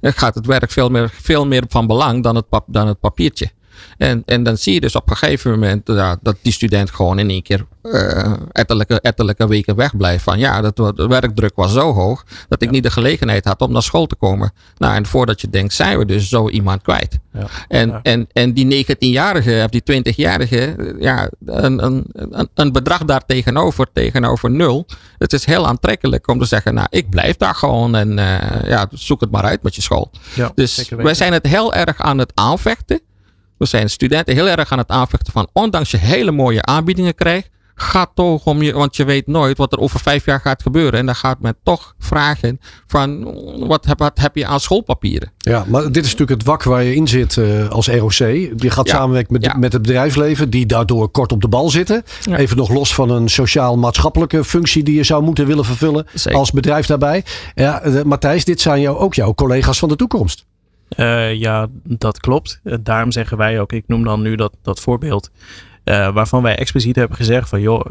gaat het werk veel meer, veel meer van belang dan het, pap, dan het papiertje. En, en dan zie je dus op een gegeven moment ja, dat die student gewoon in één keer uh, ettelijke, ettelijke weken wegblijft. Van ja, dat, de werkdruk was zo hoog dat ik ja. niet de gelegenheid had om naar school te komen. Nou, en voordat je denkt, zijn we dus zo iemand kwijt. Ja. En, en, en die 19-jarige of die 20-jarige, ja, een, een, een, een bedrag daar tegenover, tegenover nul. Het is heel aantrekkelijk om te zeggen, nou, ik blijf daar gewoon en uh, ja, zoek het maar uit met je school. dus wij zijn het heel erg aan het aanvechten. We zijn studenten heel erg aan het aanvechten van, ondanks je hele mooie aanbiedingen krijgt, Ga toch om je, want je weet nooit wat er over vijf jaar gaat gebeuren. En dan gaat men toch vragen van wat heb, wat heb je aan schoolpapieren? Ja, maar dit is natuurlijk het wak waar je in zit uh, als ROC. Je gaat samenwerken met, met het bedrijfsleven die daardoor kort op de bal zitten. Even nog los van een sociaal-maatschappelijke functie die je zou moeten willen vervullen als bedrijf daarbij. Ja, uh, Matthijs, dit zijn jou, ook jouw collega's van de toekomst. Uh, ja, dat klopt. daarom zeggen wij ook, ik noem dan nu dat, dat voorbeeld. Uh, waarvan wij expliciet hebben gezegd van joh,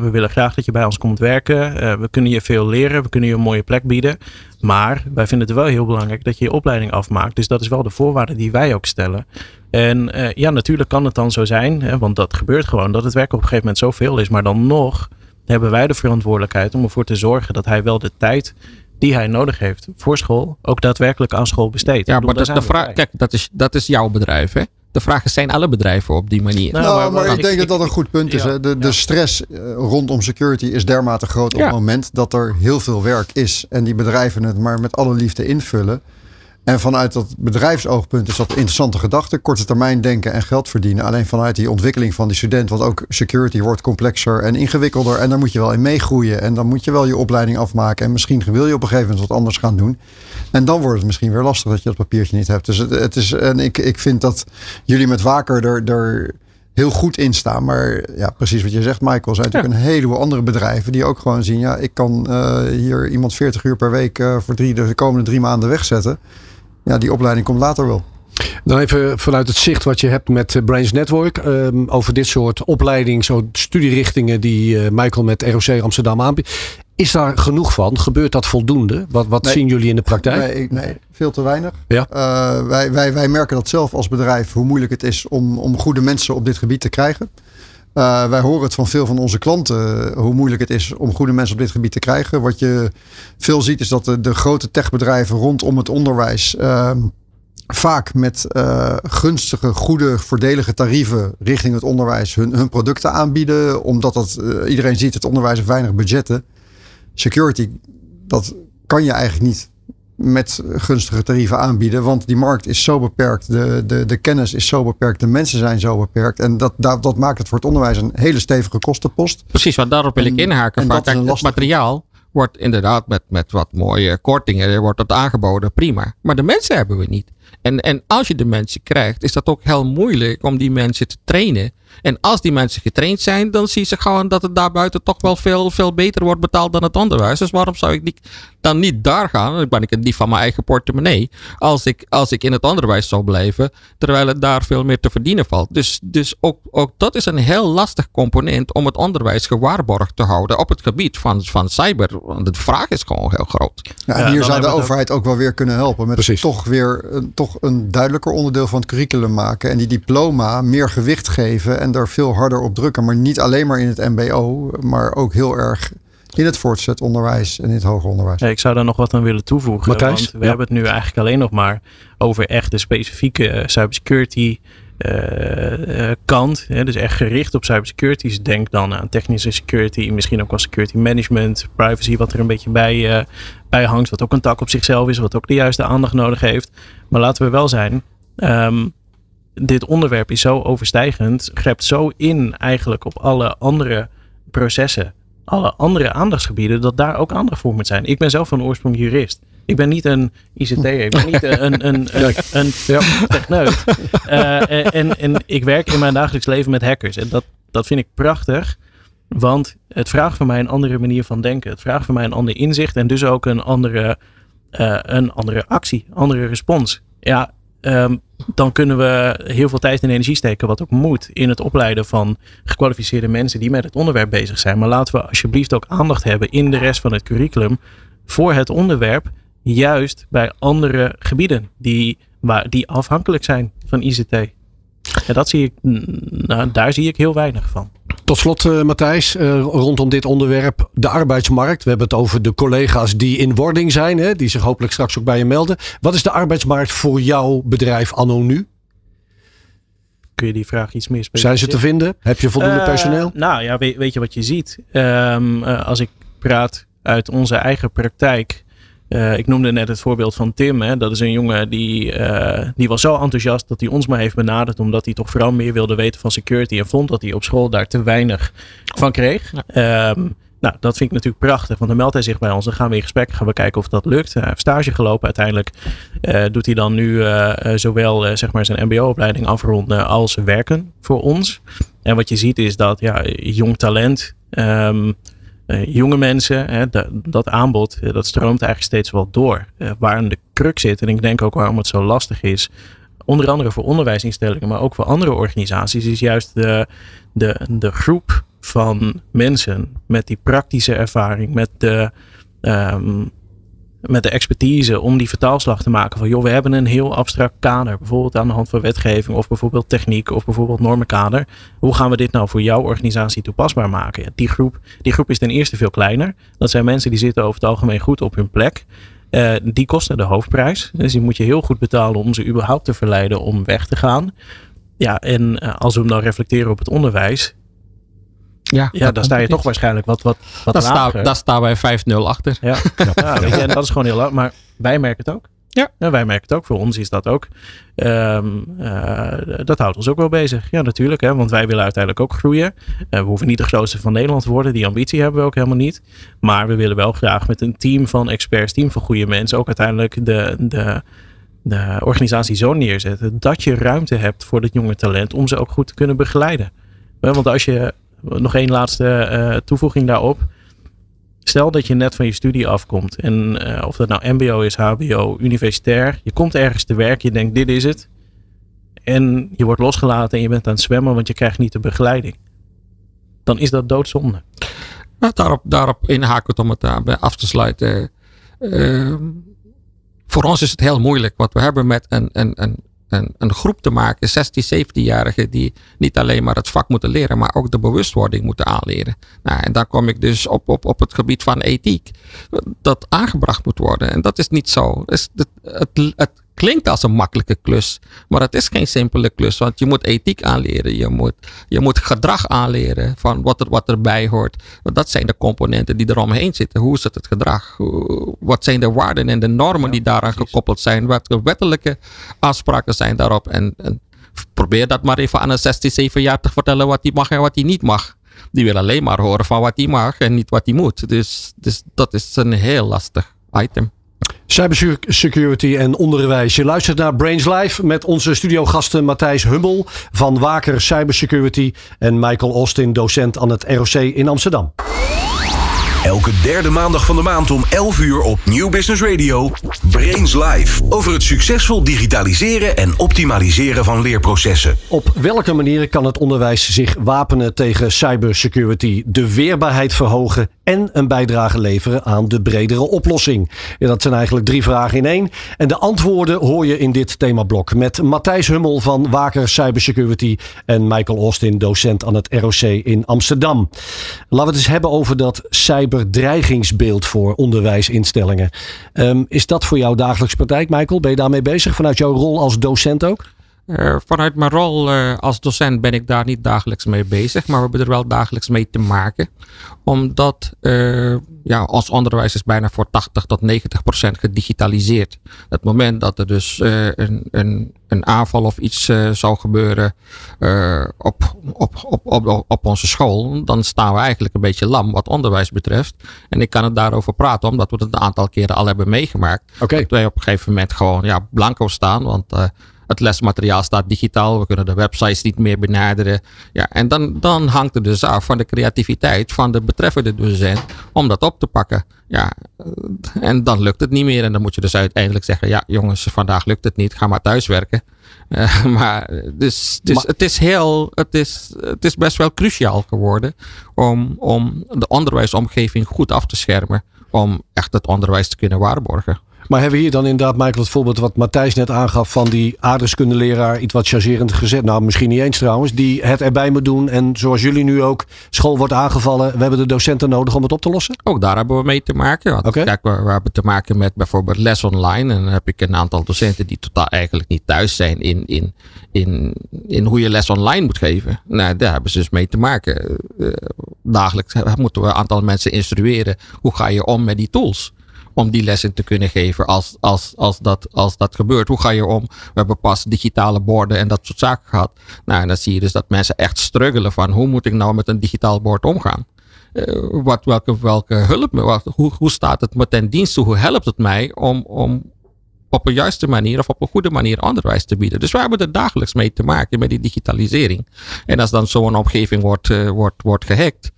we willen graag dat je bij ons komt werken. We kunnen je veel leren, we kunnen je een mooie plek bieden. Maar wij vinden het wel heel belangrijk dat je je opleiding afmaakt. Dus dat is wel de voorwaarde die wij ook stellen. En ja, natuurlijk kan het dan zo zijn, hè, want dat gebeurt gewoon, dat het werk op een gegeven moment zoveel is. Maar dan nog hebben wij de verantwoordelijkheid om ervoor te zorgen dat hij wel de tijd die hij nodig heeft voor school ook daadwerkelijk aan school besteedt. Ja, maar dat, de vraag, kijk, dat is, dat is jouw bedrijf, hè? De vraag is, zijn alle bedrijven op die manier? Nou, nou maar, maar, ik denk dat dat een goed punt is. Ja, de, de stress rondom security is dermate groot op het moment dat er heel veel werk is. En die bedrijven het maar met alle liefde invullen. En vanuit dat bedrijfsoogpunt is dat een interessante gedachte. Korte termijn denken en geld verdienen. Alleen vanuit die ontwikkeling van die student. Want ook security wordt complexer en ingewikkelder. En daar moet je wel in meegroeien. En dan moet je wel je opleiding afmaken. En misschien wil je op een gegeven moment wat anders gaan doen. En dan wordt het misschien weer lastig dat je dat papiertje niet hebt. Dus het, het is. En ik, ik vind dat jullie met Waker er. er heel goed in staan. Maar ja, precies wat je zegt, Michael. zijn natuurlijk een heleboel andere bedrijven die ook gewoon zien. Ja, ik kan uh, hier iemand 40 uur per week uh, voor drie, de komende drie maanden wegzetten ja, die opleiding komt later wel. Dan even vanuit het zicht wat je hebt met eh, Brains Network. Um, over dit soort opleiding, zo studierichtingen die uh, Michael met ROC Amsterdam aanbiedt. Is daar genoeg van? Gebeurt dat voldoende? Wat, wat zien jullie in de praktijk? Nee, nee veel te weinig. Ja. Uh, wij, wij, wij merken dat zelf als bedrijf hoe moeilijk het is om, om goede mensen op dit gebied te krijgen. Uh, wij horen het van veel van onze klanten hoe moeilijk het is om goede mensen op dit gebied te krijgen. Wat je veel ziet is dat de, grote techbedrijven rondom het onderwijs uh, vaak met uh, gunstige, goede, voordelige tarieven richting het onderwijs hun, hun producten aanbieden. Omdat dat, iedereen ziet het onderwijs heeft weinig budgetten. Security, dat kan je eigenlijk niet met gunstige tarieven aanbieden. Want die markt is zo beperkt, de, de, de kennis is zo beperkt, de mensen zijn zo beperkt. En dat, dat, dat maakt het voor het onderwijs een hele stevige kostenpost. Precies, want daarop wil ik inhaken. Vaak, het materiaal wordt inderdaad met, met wat mooie kortingen wordt dat aangeboden, prima. Maar de mensen hebben we niet. En, en als je de mensen krijgt, is dat ook heel moeilijk om die mensen te trainen en als die mensen getraind zijn, dan zie ze gewoon dat het daarbuiten toch wel veel, veel beter wordt betaald dan het onderwijs. Dus waarom zou ik niet, dan niet daar gaan? Dan ben ik niet van mijn eigen portemonnee. Als ik, als ik in het onderwijs zou blijven, terwijl het daar veel meer te verdienen valt. Dus, dus ook, ook dat is een heel lastig component om het onderwijs gewaarborgd te houden op het gebied van, van cyber. Want de vraag is gewoon heel groot. Ja, en hier zou de overheid ook wel weer kunnen helpen. Met toch weer een, toch een duidelijker onderdeel van het curriculum maken. En die diploma meer gewicht geven en daar veel harder op drukken. Maar niet alleen maar in het MBO, maar ook heel erg in het voortgezet onderwijs en in het hoger onderwijs. Ja, ik zou daar nog wat aan willen toevoegen. Matthijs? Want we hebben het nu eigenlijk alleen nog maar over echt de specifieke uh, cybersecurity uh, kant. Hè, dus echt gericht op cybersecurity. Dus denk dan aan technische security, misschien ook wel security management, privacy, wat er een beetje bij, bij hangt. Wat ook een tak op zichzelf is, wat ook de juiste aandacht nodig heeft. Maar laten we wel zijn. Um, dit onderwerp is zo overstijgend, grijpt zo in eigenlijk op alle andere processen, alle andere aandachtsgebieden, dat daar ook aandacht voor moet zijn. Ik ben zelf van oorsprong jurist. Ik ben niet een ICT, ik ben niet een, een, een, een, een techneut. Uh, en, en ik werk in mijn dagelijks leven met hackers. En dat, dat vind ik prachtig. Want het vraagt van mij een andere manier van denken. Het vraagt van mij een ander inzicht en dus ook een andere, uh, een andere actie, andere respons. Ja, um, dan kunnen we heel veel tijd en energie steken, wat ook moet, in het opleiden van gekwalificeerde mensen die met het onderwerp bezig zijn. Maar laten we alsjeblieft ook aandacht hebben in de rest van het curriculum voor het onderwerp, juist bij andere gebieden die, waar, die afhankelijk zijn van ICT. En dat zie ik, nou, daar zie ik heel weinig van. Tot slot, uh, Matthijs, uh, rondom dit onderwerp, de arbeidsmarkt. We hebben het over de collega's die in wording zijn, hè, die zich hopelijk straks ook bij je melden. Wat is de arbeidsmarkt voor jouw bedrijf anno nu? Kun je die vraag iets meer specificeren? Zijn ze te vinden? Heb je voldoende uh, personeel? Nou ja, weet, weet, je wat je ziet? Um, als ik praat uit onze eigen praktijk ik noemde net het voorbeeld van Tim. Hè. Dat is een jongen die, die was zo enthousiast dat hij ons maar heeft benaderd. Omdat hij toch vooral meer wilde weten van security. En vond dat hij op school daar te weinig van kreeg. Ehm, nou, dat vind ik natuurlijk prachtig, want dan meldt hij zich bij ons. Dan gaan we in gesprek, gaan we kijken of dat lukt. Hij heeft stage gelopen. Uiteindelijk uh, doet hij dan nu uh, zowel zeg maar zijn MBO-opleiding afronden als werken voor ons. En wat je ziet is dat ja, jong talent, um, jonge mensen, hè, dat, dat, aanbod, dat stroomt eigenlijk steeds wel door. waar de kruk zit, en ik denk ook waarom het zo lastig is, onder andere voor onderwijsinstellingen, maar ook voor andere organisaties, is juist de, de, de groep van mensen met die praktische ervaring, met de, um, met de expertise om die vertaalslag te maken van joh, we hebben een heel abstract kader, bijvoorbeeld aan de hand van wetgeving of bijvoorbeeld techniek of bijvoorbeeld normenkader. Hoe gaan we dit nou voor jouw organisatie toepasbaar maken? die, groep, die groep is ten eerste veel kleiner. Dat zijn mensen die zitten over het algemeen goed op hun plek. Uh, die kosten de hoofdprijs. Dus die moet je heel goed betalen om ze überhaupt te verleiden om weg te gaan. Ja, en uh, als we hem dan reflecteren op het onderwijs, ja, ja dan sta je toch waarschijnlijk wat, wat, wat daar lager. daar staan wij 5-0 achter. Ja, ja en dat is gewoon heel laag. Maar wij merken het ook. Ja. ja. wij merken het ook. Voor ons is dat ook. Um, uh, dat houdt ons ook wel bezig. Ja, natuurlijk. Hè, want wij willen uiteindelijk ook groeien. Uh, we hoeven niet de grootste van Nederland te worden. Die ambitie hebben we ook helemaal niet. Maar we willen wel graag met een team van experts, team van goede mensen, ook uiteindelijk de, de, de organisatie zo neerzetten. Dat je ruimte hebt voor dat jonge talent om ze ook goed te kunnen begeleiden. Want als je nog één laatste uh, toevoeging daarop. Stel dat je net van je studie afkomt. En uh, of dat nou MBO is, HBO, universitair. Je komt ergens te werk. Je denkt, dit is het. En je wordt losgelaten en je bent aan het zwemmen, want je krijgt niet de begeleiding. Dan is dat doodzonde. Nou, daarop, daarop inhaken om het daarbij af te sluiten. Uh, voor ons is het heel moeilijk. Wat we hebben met een, een, een een, een groep te maken, 16, 17-jarigen, die niet alleen maar het vak moeten leren, maar ook de bewustwording moeten aanleren. Nou, en daar kom ik dus op, op, op het gebied van ethiek, dat aangebracht moet worden. En dat is niet zo. Het, het, het, klinkt als een makkelijke klus, maar het is geen simpele klus, want je moet ethiek aanleren, je moet, je moet gedrag aanleren van wat, er, wat erbij hoort. Want dat zijn de componenten die eromheen zitten. Hoe is het het gedrag? Wat zijn de waarden en de normen die daaraan gekoppeld zijn? Welke wettelijke afspraken zijn daarop? En, en probeer dat maar even aan een 16, 7 jaar te vertellen wat hij mag en wat hij niet mag. Die wil alleen maar horen van wat hij mag en niet wat hij moet. Dus, dus dat is een heel lastig item. Cybersecurity en onderwijs. Je luistert naar Brains Live met onze studiogasten Matthijs Hummel van Waker Cybersecurity en Michael Austin, docent aan het ROC in Amsterdam. Elke derde maandag van de maand om 11 uur op Nieuw Business Radio. Brains Live. Over het succesvol digitaliseren en optimaliseren van leerprocessen. Op welke manieren kan het onderwijs zich wapenen tegen cybersecurity, de weerbaarheid verhogen en een bijdrage leveren aan de bredere oplossing? Ja, dat zijn eigenlijk drie vragen in één. En de antwoorden hoor je in dit themablok met Matthijs Hummel van Waker Cybersecurity en Michael Austin, docent aan het ROC in Amsterdam. Laten we het eens hebben over dat cyber cyberdreigingsbeeld voor onderwijsinstellingen. Um, is dat voor jouw dagelijks praktijk, Michael? Ben je daarmee bezig vanuit jouw rol als docent ook? Uh, vanuit mijn rol uh, als docent ben ik daar niet dagelijks mee bezig, maar we hebben er wel dagelijks mee te maken. Omdat uh, ja, ons onderwijs is bijna voor 80 tot 90 procent gedigitaliseerd. Het moment dat er dus een, een, een aanval of iets zou gebeuren op, op, op, op, op onze school, dan staan we eigenlijk een beetje lam wat onderwijs betreft. En ik kan het daarover praten, omdat we het een aantal keren al hebben meegemaakt. Okay. Dat wij op een gegeven moment gewoon ja, blanco staan, want het lesmateriaal staat digitaal. We kunnen de websites niet meer benaderen. Ja, en dan, dan hangt het dus af van de creativiteit van de betreffende docent om dat op te pakken. Ja, eh, en dan lukt het niet meer. En dan moet je dus uiteindelijk zeggen: ja, jongens, vandaag lukt het niet. Ga maar thuiswerken. Uh, maar dus, dus het is heel, het is, het is best wel cruciaal geworden om, om de onderwijsomgeving goed af te schermen. Om echt het onderwijs te kunnen waarborgen. Maar hebben we hier dan inderdaad, Michael, het voorbeeld wat Matthijs net aangaf van die aardrijkskundeleraar, iets wat chargerend gezet. Nou, misschien niet eens trouwens, die het erbij moet doen. En zoals jullie nu ook, school wordt aangevallen. We hebben de docenten nodig om het op te lossen? Ook daar hebben we mee te maken. Okay. Kijk, we, we, hebben te maken met bijvoorbeeld les online. En dan heb ik een aantal docenten die totaal eigenlijk niet thuis zijn in, in, in, in hoe je les online moet geven. Nou, daar hebben ze dus mee te maken. Uh, dagelijks moeten we een aantal mensen instrueren. Hoe ga je om met die tools? Om die lessen te kunnen geven als, als, als, dat, als dat gebeurt. Hoe ga je om? We hebben pas digitale borden en dat soort zaken gehad. Nou, en dan zie je dus dat mensen echt struggelen van hoe moet ik nou met een digitaal bord omgaan? Uh, wat, welke, welke hulp, hoe, hoe staat het me ten dienste? Hoe helpt het mij om, om op een juiste manier of op een goede manier onderwijs te bieden? Dus we hebben er dagelijks mee te maken met die digitalisering. En als dan zo'n omgeving wordt, uh, wordt, wordt gehackt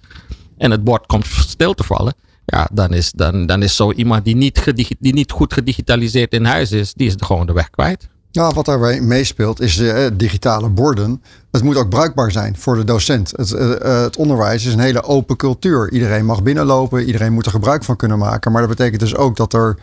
en het bord komt stil te vallen, ja, dan is, dan, dan is zo iemand die niet, die niet goed gedigitaliseerd in huis is, die is gewoon de weg kwijt. Ja, wat daarbij meespeelt is de eh, digitale borden. Het moet ook bruikbaar zijn voor de docent. Het, uh, het, onderwijs is een hele open cultuur. Iedereen mag binnenlopen, iedereen moet er gebruik van kunnen maken. Maar dat betekent dus ook dat er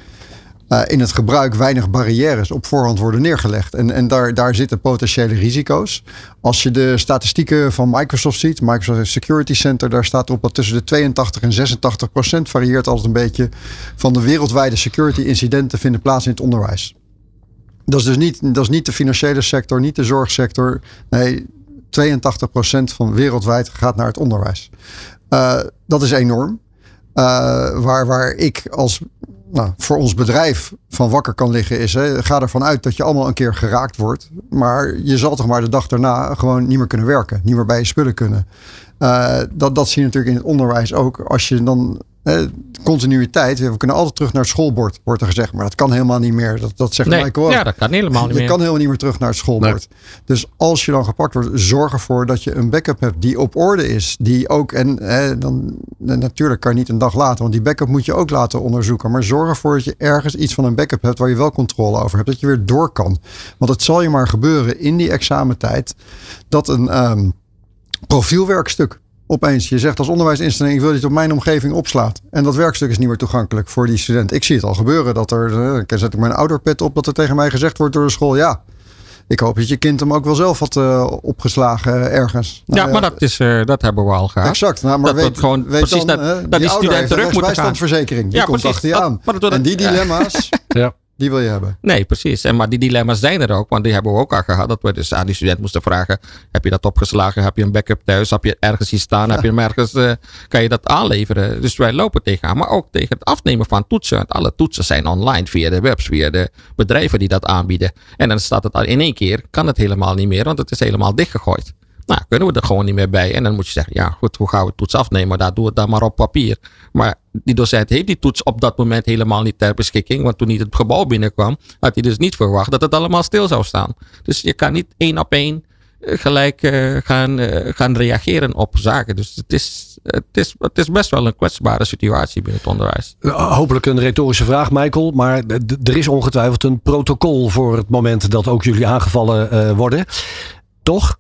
uh, in het gebruik weinig barrières op voorhand worden neergelegd. En, en daar, daar zitten potentiële risico's. Als je de statistieken van Microsoft ziet, Microsoft Security Center, daar staat op dat tussen de 82 en 86 procent varieert altijd een beetje van de wereldwijde security incidenten vinden plaats in het onderwijs. Dat is dus niet, dat is niet de financiële sector, niet de zorgsector. Nee, 82% van wereldwijd gaat naar het onderwijs. Uh, dat is enorm. Uh, waar, waar ik als nou, voor ons bedrijf van wakker kan liggen is, hè, ga ervan uit dat je allemaal een keer geraakt wordt. Maar je zal toch maar de dag daarna gewoon niet meer kunnen werken, niet meer bij je spullen kunnen. Uh, dat, dat zie je natuurlijk in het onderwijs ook. Als je dan continuïteit. We kunnen altijd terug naar het schoolbord, wordt er gezegd. Maar dat kan helemaal niet meer. Dat, dat zegt nee, Michael ook. Ja, dat kan helemaal niet je meer. Je kan helemaal niet meer terug naar het schoolbord. Dus als je dan gepakt wordt, zorg ervoor dat je een backup hebt die op orde is. Die ook, en hè, dan natuurlijk kan je niet een dag later, want die backup moet je ook laten onderzoeken. Maar zorg ervoor dat je ergens iets van een backup hebt waar je wel controle over hebt. Dat je weer door kan. Want het zal je maar gebeuren in die examentijd dat een um, profielwerkstuk opeens, je zegt als onderwijsinstelling, ik wil dat je het op mijn omgeving opslaat. En dat werkstuk is niet meer toegankelijk voor die student. Ik zie het al gebeuren dat er, eh, zet ik mijn ouderpet op, dat er tegen mij gezegd wordt door de school, ja, ik hoop dat je kind hem ook wel zelf had uh, opgeslagen ergens. Nou, ja, maar dat, is, uh, dat hebben we al gehad. Exact. Nou, maar dat weet, gewoon weet precies dan, dat, uh, dat die, die student terug moet gaan. bijstandsverzekering, die ja, komt precies. achter je aan. Dat, en die dilemma's, ja. Die wil je hebben. Nee, precies. En maar die dilemma's zijn er ook. Want die hebben we ook al gehad. Dat we dus aan die student moesten vragen. Heb je dat opgeslagen? Heb je een backup thuis? Heb je ergens hier staan? Heb je hem ergens? Uh, kan je dat aanleveren? Dus wij lopen tegenaan. Maar ook tegen het afnemen van toetsen. Want alle toetsen zijn online via de webs. Via de bedrijven die dat aanbieden. En dan staat het al in één keer. Kan het helemaal niet meer. Want het is helemaal dichtgegooid. Nou, kunnen we er gewoon niet meer bij. En dan moet je zeggen, ja goed, hoe gaan we toets afnemen? Daar doe het dan maar op papier. Maar die docent heeft die toets op dat moment helemaal niet ter beschikking. Want toen hij het gebouw binnenkwam, had hij dus niet verwacht dat het allemaal stil zou staan. Dus je kan niet één op één gelijk uh, gaan, uh, gaan reageren op zaken. Dus het is, het, is, het is best wel een kwetsbare situatie binnen het onderwijs. Hopelijk een retorische vraag, Michael. Maar er is ongetwijfeld een protocol voor het moment dat ook jullie aangevallen worden. Toch?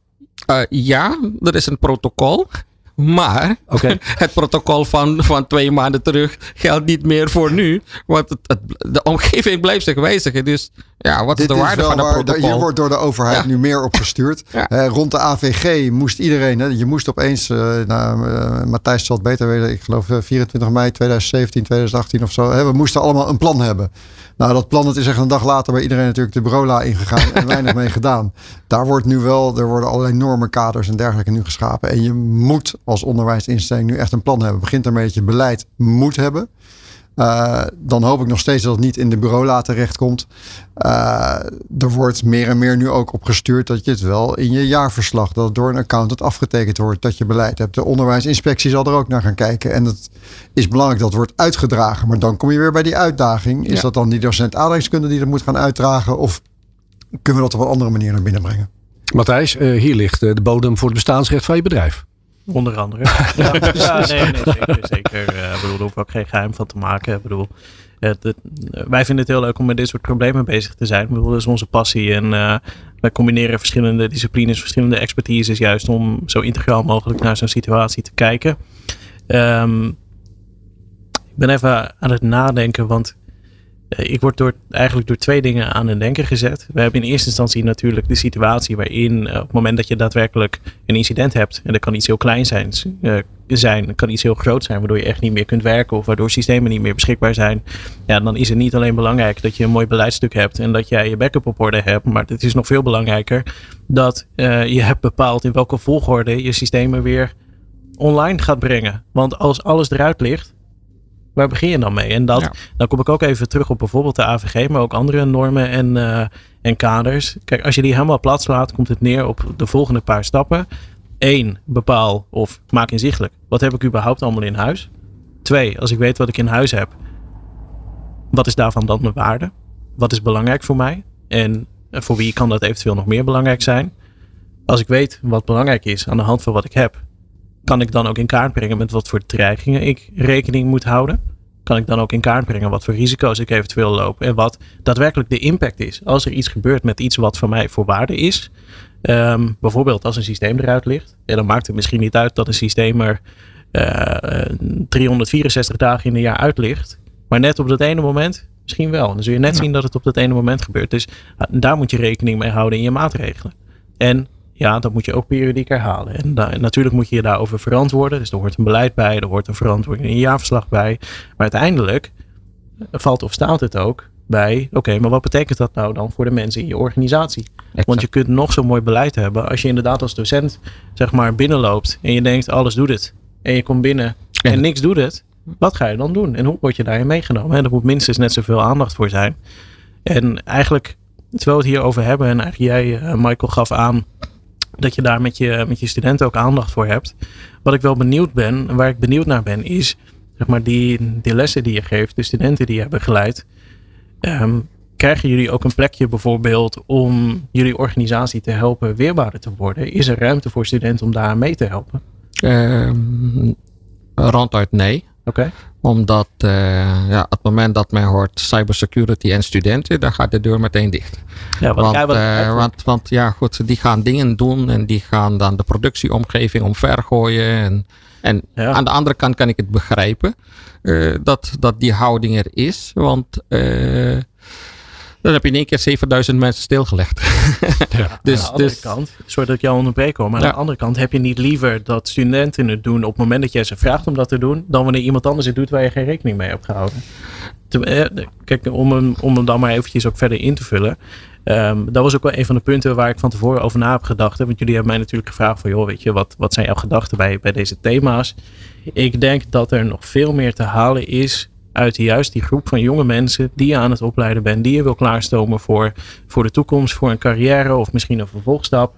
Uh, ja, er is een protocol. Maar okay. het protocol van, van twee maanden terug geldt niet meer voor nu. Want het, het, de omgeving blijft zich wijzigen. Dus ja, wat Dit is de waarde is van dat protocol? Hier wordt door de overheid ja. nu meer opgestuurd. Ja. Uh, rond de AVG moest iedereen, hè, je moest opeens, uh, nou, uh, Matthijs zal het beter weten, ik geloof 24 mei 2017, 2018 of zo. Hè, we moesten allemaal een plan hebben. Nou, dat plan het is echt een dag later bij iedereen natuurlijk de bureaula ingegaan en weinig mee gedaan. Daar wordt nu wel, er worden allerlei normen, kaders en dergelijke nu geschapen. En je moet als onderwijsinstelling nu echt een plan hebben. Begint ermee dat je beleid moet hebben. Uh, dan hoop ik nog steeds dat het niet in de bureaula terechtkomt. Uh, er wordt meer en meer nu ook op gestuurd dat je het wel in je jaarverslag, dat het door een accountant afgetekend wordt, dat je beleid hebt. De onderwijsinspectie zal er ook naar gaan kijken. En het is belangrijk dat het wordt uitgedragen. Maar dan kom je weer bij die uitdaging. Is ja. dat dan die docent aardrijkskunde die dat moet gaan uitdragen? Of kunnen we dat op een andere manier naar binnen brengen? Matthijs, uh, hier ligt de bodem voor het bestaansrecht van je bedrijf. Onder andere. ja, ja, nee, nee, zeker. zeker. Uh, bedoel, daar hoef ik ook geen geheim van te maken. Ik bedoel, het, het, wij vinden het heel leuk om met dit soort problemen bezig te zijn. Ik bedoel, dat is onze passie. En uh, wij combineren verschillende disciplines, verschillende expertises, juist om zo integraal mogelijk naar zo'n situatie te kijken. Um, ik ben even aan het nadenken, want ik word door, eigenlijk door twee dingen aan het denken gezet. We hebben in eerste instantie natuurlijk de situatie waarin uh, op het moment dat je daadwerkelijk een incident hebt, en dat kan iets heel klein zijn, uh, zijn kan iets heel groot zijn, waardoor je echt niet meer kunt werken of waardoor systemen niet meer beschikbaar zijn. Ja, dan is het niet alleen belangrijk dat je een mooi beleidstuk hebt en dat jij je backup op orde hebt, maar het is nog veel belangrijker dat je hebt bepaald in welke volgorde je systemen weer online gaat brengen. Want als alles eruit ligt, Waar begin je dan mee? En dat, dan kom ik ook even terug op bijvoorbeeld de AVG, maar ook andere normen en, uh, en kaders. Kijk, als je die helemaal plat slaat, komt het neer op de volgende paar stappen. Eén, bepaal of maak inzichtelijk. Wat heb ik überhaupt allemaal in huis? Twee, als ik weet wat ik in huis heb, wat is daarvan dan mijn waarde? Wat is belangrijk voor mij? En voor wie kan dat eventueel nog meer belangrijk zijn? Als ik weet wat belangrijk is aan de hand van wat ik heb, kan ik dan ook in kaart brengen met wat voor dreigingen ik rekening moet houden? Kan ik dan ook in kaart brengen wat voor risico's ik eventueel loop en wat daadwerkelijk de impact is als er iets gebeurt met iets wat voor mij voor waarde is? Ehm, bijvoorbeeld als een systeem eruit ligt, en dan maakt het misschien niet uit dat een systeem er 364 eh, dagen in een jaar uit ligt, maar net op dat ene moment misschien wel. Dan zul je net zien dat het op dat ene moment gebeurt. Dus ah, daar moet je rekening mee houden in je maatregelen. En ja, dat moet je ook periodiek herhalen. En, natuurlijk moet je je daarover verantwoorden. Dus er hoort een beleid bij, er hoort een verantwoording in je jaarverslag bij. Maar uiteindelijk valt of staat het ook bij, oké, maar wat betekent dat nou dan voor de mensen in je organisatie? Want je kunt nog zo mooi beleid hebben. Als je inderdaad als docent, zeg maar, binnenloopt en je denkt, alles doet het. En je komt binnen en niks doet het. Wat ga je dan doen? En hoe word je daarin meegenomen? En er moet minstens net zoveel aandacht voor zijn. En eigenlijk, terwijl we het hier over hebben, en eigenlijk jij, eh, Michael, gaf aan dat je daar met je, met je studenten ook aandacht voor hebt. Wat ik wel benieuwd ben, waar ik benieuwd naar ben, is zeg maar die, die lessen die je geeft, de studenten die je hebt begeleid. Ehm, krijgen jullie ook een plekje bijvoorbeeld om jullie organisatie te helpen weerbaarder te worden? Is er ruimte voor studenten om daar mee te helpen? Um, nee. Omdat uh, ja, op het moment dat men hoort cybersecurity en studenten, dan gaat de deur meteen dicht. Ja, want, uh, want, want, ja, goed, die gaan dingen doen en die gaan dan de productieomgeving omvergooien. En, en aan de andere kant kan ik het begrijpen uh, dat, dat die houding er is. Want dan heb je in één keer 7000 mensen stilgelegd. Ja, dus, aan de andere dus, kant, sorry dat ik jou onderbreek maar aan de andere kant heb je niet liever dat studenten het doen op het moment dat jij ze vraagt om dat te doen, dan wanneer iemand anders het doet waar je geen rekening mee hebt gehouden. Eh, kijk, om hem, om hem dan maar eventjes ook verder in te vullen. Um, dat was ook wel een van de punten waar ik van tevoren over na heb gedacht. Want jullie hebben mij natuurlijk gevraagd van, joh, weet je, wat, wat zijn jouw gedachten bij, bij deze thema's? Ik denk dat er nog veel meer te halen is uit juist die groep van jonge mensen die je aan het opleiden bent, die je wil klaarstomen voor, voor de toekomst, voor een carrière of misschien een vervolgstap,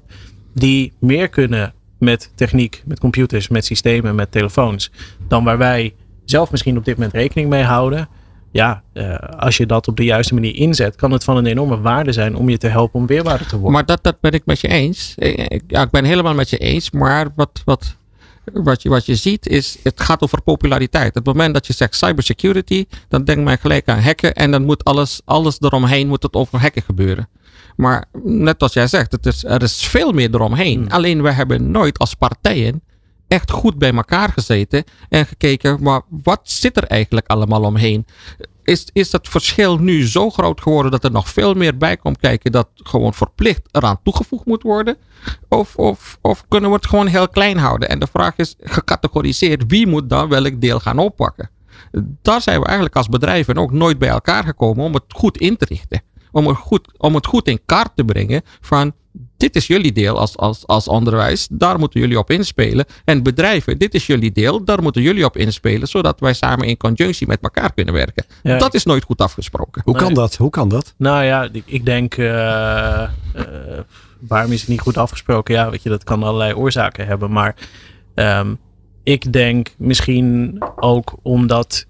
die meer kunnen met techniek, met computers, met systemen, met telefoons, dan waar wij zelf misschien op dit moment rekening mee houden. Ja, uh, als je dat op de juiste manier inzet, kan het van een enorme waarde zijn om je te helpen om weerbaarder te worden. Maar dat, dat ben ik met je eens. Ik, ja, ik ben helemaal met je eens. Maar wat, wat, wat je, wat je ziet is, het gaat over populariteit. Op het moment dat je zegt cybersecurity, dan denkt men gelijk aan hacken en dan moet alles, alles eromheen moet het over hacken gebeuren. Maar net als jij zegt, het is, er is veel meer eromheen. Hmm. Alleen we hebben nooit als partijen echt goed bij elkaar gezeten en gekeken, maar wat zit er eigenlijk allemaal omheen? Is, is dat verschil nu zo groot geworden dat er nog veel meer bij komt kijken dat gewoon verplicht eraan toegevoegd moet worden? Of, of, of kunnen we het gewoon heel klein houden? En de vraag is gecategoriseerd, wie moet dan welk deel gaan oppakken? Daar zijn we eigenlijk als bedrijven ook nooit bij elkaar gekomen om het goed in te richten. Om, er goed, om het goed in kaart te brengen van dit is jullie deel als, als, als onderwijs. Daar moeten jullie op inspelen. En bedrijven, dit is jullie deel. Daar moeten jullie op inspelen. Zodat wij samen in conjunctie met elkaar kunnen werken. dat is nooit goed afgesproken. Hoe kan dat? Hoe kan dat? Nou ja, ik denk... Uh, uh, waarom is het niet goed afgesproken? Ja, weet je, dat kan allerlei oorzaken hebben. Maar um, ik denk misschien ook omdat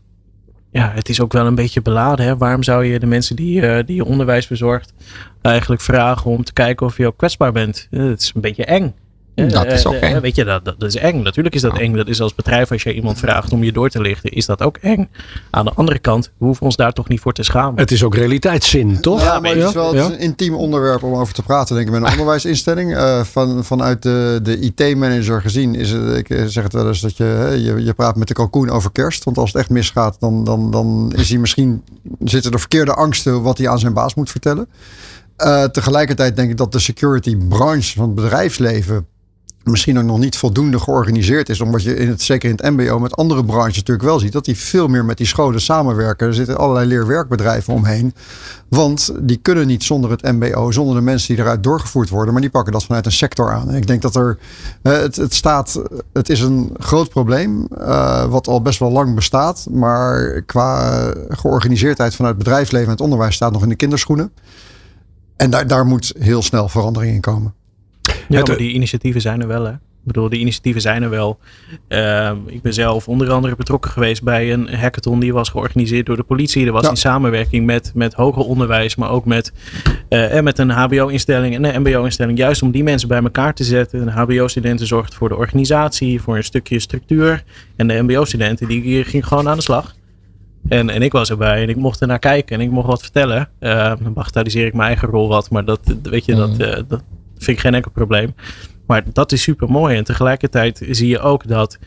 ja, het is ook wel een beetje beladen. Hè? Waarom zou je de mensen die, uh, die je onderwijs bezorgt eigenlijk vragen om te kijken of je ook kwetsbaar bent? Uh, het is een beetje eng. Dat is ook eh, eng. Weet je, dat, dat, is eng. Natuurlijk is dat eng. Dat is als bedrijf, als je iemand vraagt om je door te lichten, is dat ook eng. Aan de andere kant, we hoeven ons daar toch niet voor te schamen. Het is ook realiteitszin, toch? Ja, maar het is wel een intiem onderwerp om over te praten, denk ik, met een onderwijsinstelling. Uh, van, vanuit de, de IT-manager gezien is het, ik zeg het wel eens, dat je, je, je praat met de kalkoen over kerst. Want als het echt misgaat, dan, dan, dan is hij misschien, zitten er verkeerde angsten wat hij aan zijn baas moet vertellen. Uh, tegelijkertijd denk ik dat de security branche van het bedrijfsleven misschien ook nog niet voldoende georganiseerd is. Omdat je in het, zeker in het MBO met andere branches natuurlijk wel ziet dat die veel meer met die scholen samenwerken. Er zitten allerlei leerwerkbedrijven omheen. Want die kunnen niet zonder het MBO, zonder de mensen die eruit doorgevoerd worden. Maar die pakken dat vanuit een sector aan. En ik denk dat er. Het, het staat. Het is een groot probleem. Uh, wat al best wel lang bestaat. Maar qua georganiseerdheid vanuit bedrijfsleven en het onderwijs staat nog in de kinderschoenen. En daar, daar moet heel snel verandering in komen. Ja, maar die initiatieven zijn er wel, hè? Ik bedoel, die initiatieven zijn er wel. Uh, ik ben zelf onder andere betrokken geweest bij een hackathon die was georganiseerd door de politie. Er was in samenwerking met, met hoger onderwijs, maar ook met, uh, en met een HBO-instelling en een MBO-instelling. Juist om die mensen bij elkaar te zetten. Een HBO-studenten zorgt voor de organisatie, voor een stukje structuur. En de MBO-studenten die gingen gewoon aan de slag. En, en ik was erbij en ik mocht er naar kijken en ik mocht wat vertellen. Uh, dan bagatelliseer ik mijn eigen rol wat, maar dat, weet je, dat, mm. dat vind ik geen enkel probleem. Maar dat is super mooi. En tegelijkertijd zie je ook dat,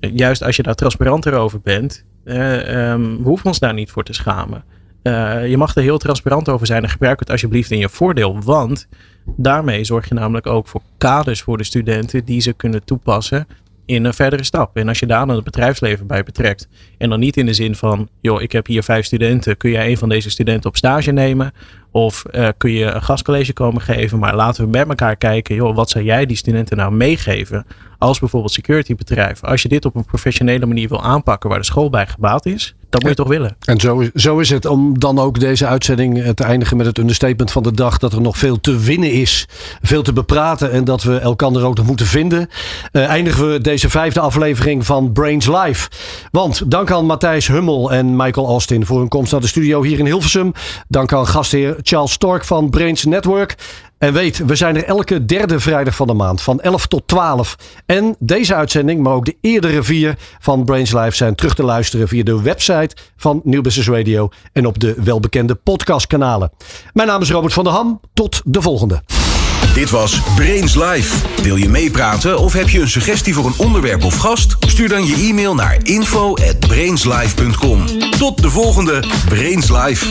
juist als je daar transparanter over bent, um, we hoeven ons daar niet voor te schamen. Uh, je mag er heel transparant over zijn en gebruik het alsjeblieft in je voordeel. Want daarmee zorg je namelijk ook voor kaders voor de studenten die ze kunnen toepassen in een verdere stap. En als je daar dan het bedrijfsleven bij betrekt. En dan niet in de zin van, joh, ik heb hier vijf studenten. Kun jij een van deze studenten op stage nemen? Of uh, kun je een gastcollege komen geven? Maar laten we met elkaar kijken, joh, wat zou jij die studenten nou meegeven? Als bijvoorbeeld security bedrijf. Als je dit op een professionele manier wil aanpakken waar de school bij gebaat is. Dat moet je toch willen. En zo, zo is het. Om dan ook deze uitzending te eindigen met het understatement van de dag. Dat er nog veel te winnen is. Veel te bepraten. En dat we elkaar ook nog moeten vinden. Uh, eindigen we deze vijfde aflevering van Brains Live. Want dank aan Matthijs Hummel en Michael Austin voor hun komst naar de studio hier in Hilversum. Dank aan gastheer Charles Stork van Brains Network. En weet, we zijn er elke derde vrijdag van de maand van 11 tot 12. En deze uitzending, maar ook de eerdere vier van Brains Live zijn terug te luisteren via de website van Nieuw Business Radio en op de welbekende podcastkanalen. Mijn naam is Robert van der Ham. Tot de volgende. Dit was Brains Live. Wil je meepraten of heb je een suggestie voor een onderwerp of gast? Stuur dan je e-mail naar info@brainslive.com. Tot de volgende Brains Live.